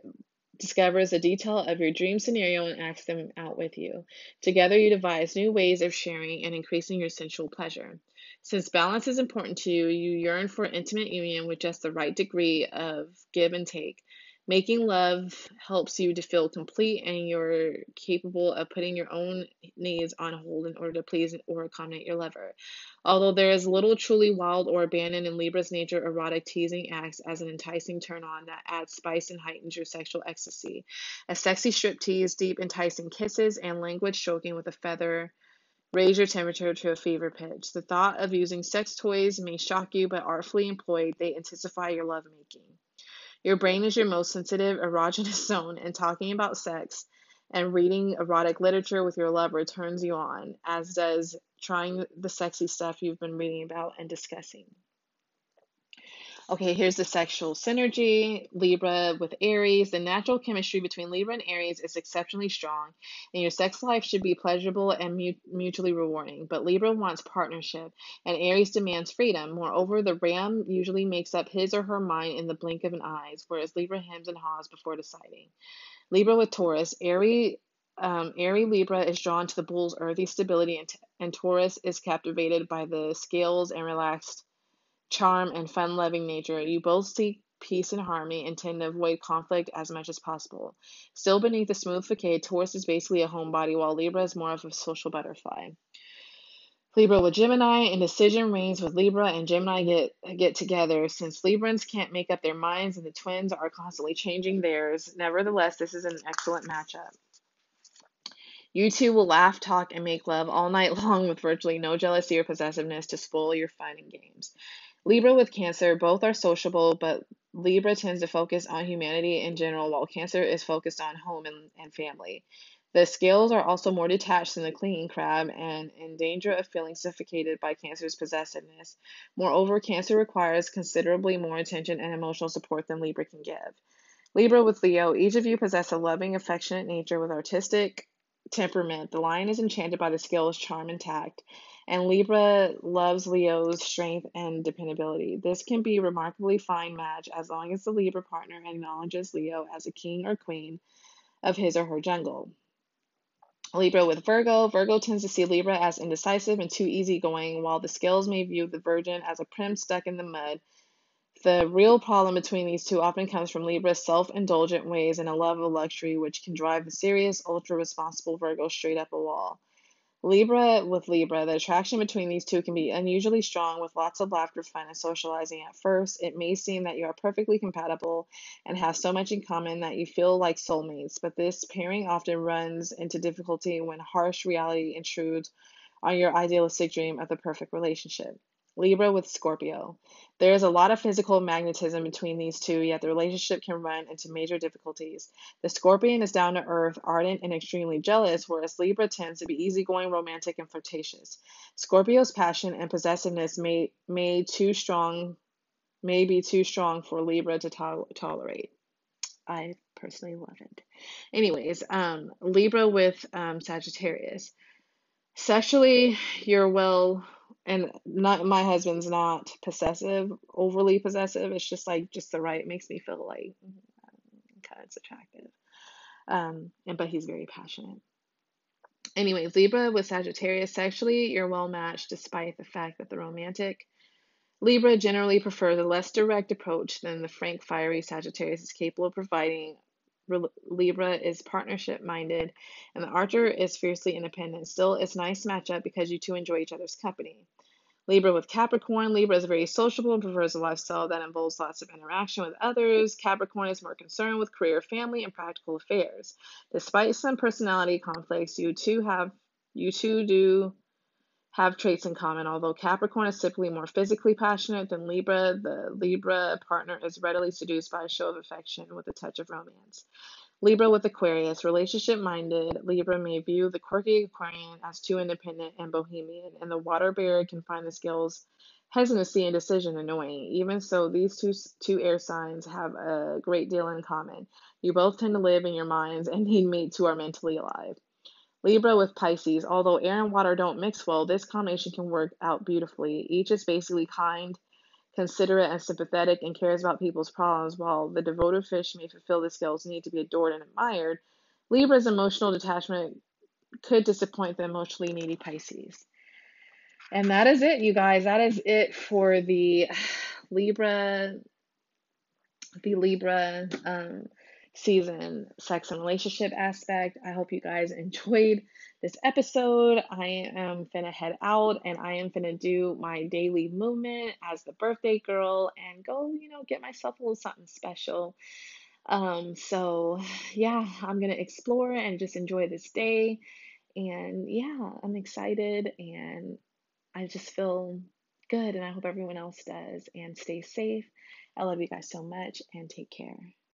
discovers a detail of your dream scenario and acts them out with you. Together, you devise new ways of sharing and increasing your sensual pleasure. Since balance is important to you, you yearn for intimate union with just the right degree of give and take. Making love helps you to feel complete and you're capable of putting your own needs on hold in order to please or accommodate your lover. Although there is little truly wild or abandoned in Libra's nature, erotic teasing acts as an enticing turn on that adds spice and heightens your sexual ecstasy. A sexy strip tease, deep enticing kisses, and languid stroking with a feather Raise your temperature to a fever pitch. The thought of using sex toys may shock you, but artfully employed, they intensify your lovemaking. Your brain is your most sensitive erogenous zone, and talking about sex and reading erotic literature with your lover turns you on, as does trying the sexy stuff you've been reading about and discussing. Okay, here's the sexual synergy Libra with Aries. The natural chemistry between Libra and Aries is exceptionally strong, and your sex life should be pleasurable and mutually rewarding. But Libra wants partnership, and Aries demands freedom. Moreover, the Ram usually makes up his or her mind in the blink of an eye, whereas Libra hems and haws before deciding. Libra with Taurus. Aries um, Airy Libra is drawn to the bull's earthy stability, and, and Taurus is captivated by the scales and relaxed charm, and fun loving nature, you both seek peace and harmony and tend to avoid conflict as much as possible. Still beneath the smooth facade, Taurus is basically a homebody, while Libra is more of a social butterfly. Libra with Gemini, indecision reigns with Libra and Gemini get get together. Since Librans can't make up their minds and the twins are constantly changing theirs, nevertheless, this is an excellent matchup. You two will laugh, talk, and make love all night long with virtually no jealousy or possessiveness to spoil your fun and games. Libra with Cancer, both are sociable, but Libra tends to focus on humanity in general, while Cancer is focused on home and, and family. The scales are also more detached than the clinging crab and in danger of feeling suffocated by Cancer's possessiveness. Moreover, Cancer requires considerably more attention and emotional support than Libra can give. Libra with Leo, each of you possess a loving, affectionate nature with artistic temperament. The lion is enchanted by the scales, charm, and tact, and Libra loves Leo's strength and dependability. This can be a remarkably fine match as long as the Libra partner acknowledges Leo as a king or queen of his or her jungle. Libra with Virgo. Virgo tends to see Libra as indecisive and too easygoing, while the scales may view the Virgin as a prim stuck in the mud. The real problem between these two often comes from Libra's self indulgent ways and a love of luxury, which can drive the serious, ultra responsible Virgo straight up a wall. Libra with Libra, the attraction between these two can be unusually strong with lots of laughter, fun, and socializing at first. It may seem that you are perfectly compatible and have so much in common that you feel like soulmates, but this pairing often runs into difficulty when harsh reality intrudes on your idealistic dream of the perfect relationship. Libra with Scorpio. There is a lot of physical magnetism between these two, yet the relationship can run into major difficulties. The Scorpion is down to earth, ardent, and extremely jealous, whereas Libra tends to be easygoing, romantic, and flirtatious. Scorpio's passion and possessiveness may, may too strong may be too strong for Libra to to- tolerate. I personally love it. Anyways, um, Libra with um, Sagittarius. Sexually, you're well, and not my husband's not possessive, overly possessive. It's just like just the right. Makes me feel like kind of attractive. Um, and but he's very passionate. Anyway, Libra with Sagittarius. Sexually, you're well matched, despite the fact that the romantic Libra generally prefers a less direct approach than the frank, fiery Sagittarius is capable of providing. Libra is partnership minded, and the Archer is fiercely independent. Still, it's a nice to match up because you two enjoy each other's company. Libra with Capricorn. Libra is very sociable and prefers a lifestyle that involves lots of interaction with others. Capricorn is more concerned with career, family, and practical affairs. Despite some personality conflicts, you two have you two do have traits in common. Although Capricorn is typically more physically passionate than Libra, the Libra partner is readily seduced by a show of affection with a touch of romance. Libra with Aquarius, relationship minded, Libra may view the quirky Aquarian as too independent and bohemian, and the water bearer can find the scales hesitancy and decision annoying. Even so, these two, two air signs have a great deal in common. You both tend to live in your minds and need mates who are mentally alive. Libra with Pisces. Although air and water don't mix well, this combination can work out beautifully. Each is basically kind, considerate, and sympathetic and cares about people's problems, while the devoted fish may fulfill the scales need to be adored and admired. Libra's emotional detachment could disappoint the emotionally needy Pisces. And that is it, you guys. That is it for the Libra, the Libra um, season sex and relationship aspect. I hope you guys enjoyed this episode. I am finna head out and I am finna do my daily movement as the birthday girl and go, you know, get myself a little something special. Um, so yeah, I'm gonna explore and just enjoy this day. And yeah, I'm excited and I just feel good and I hope everyone else does and stay safe. I love you guys so much and take care.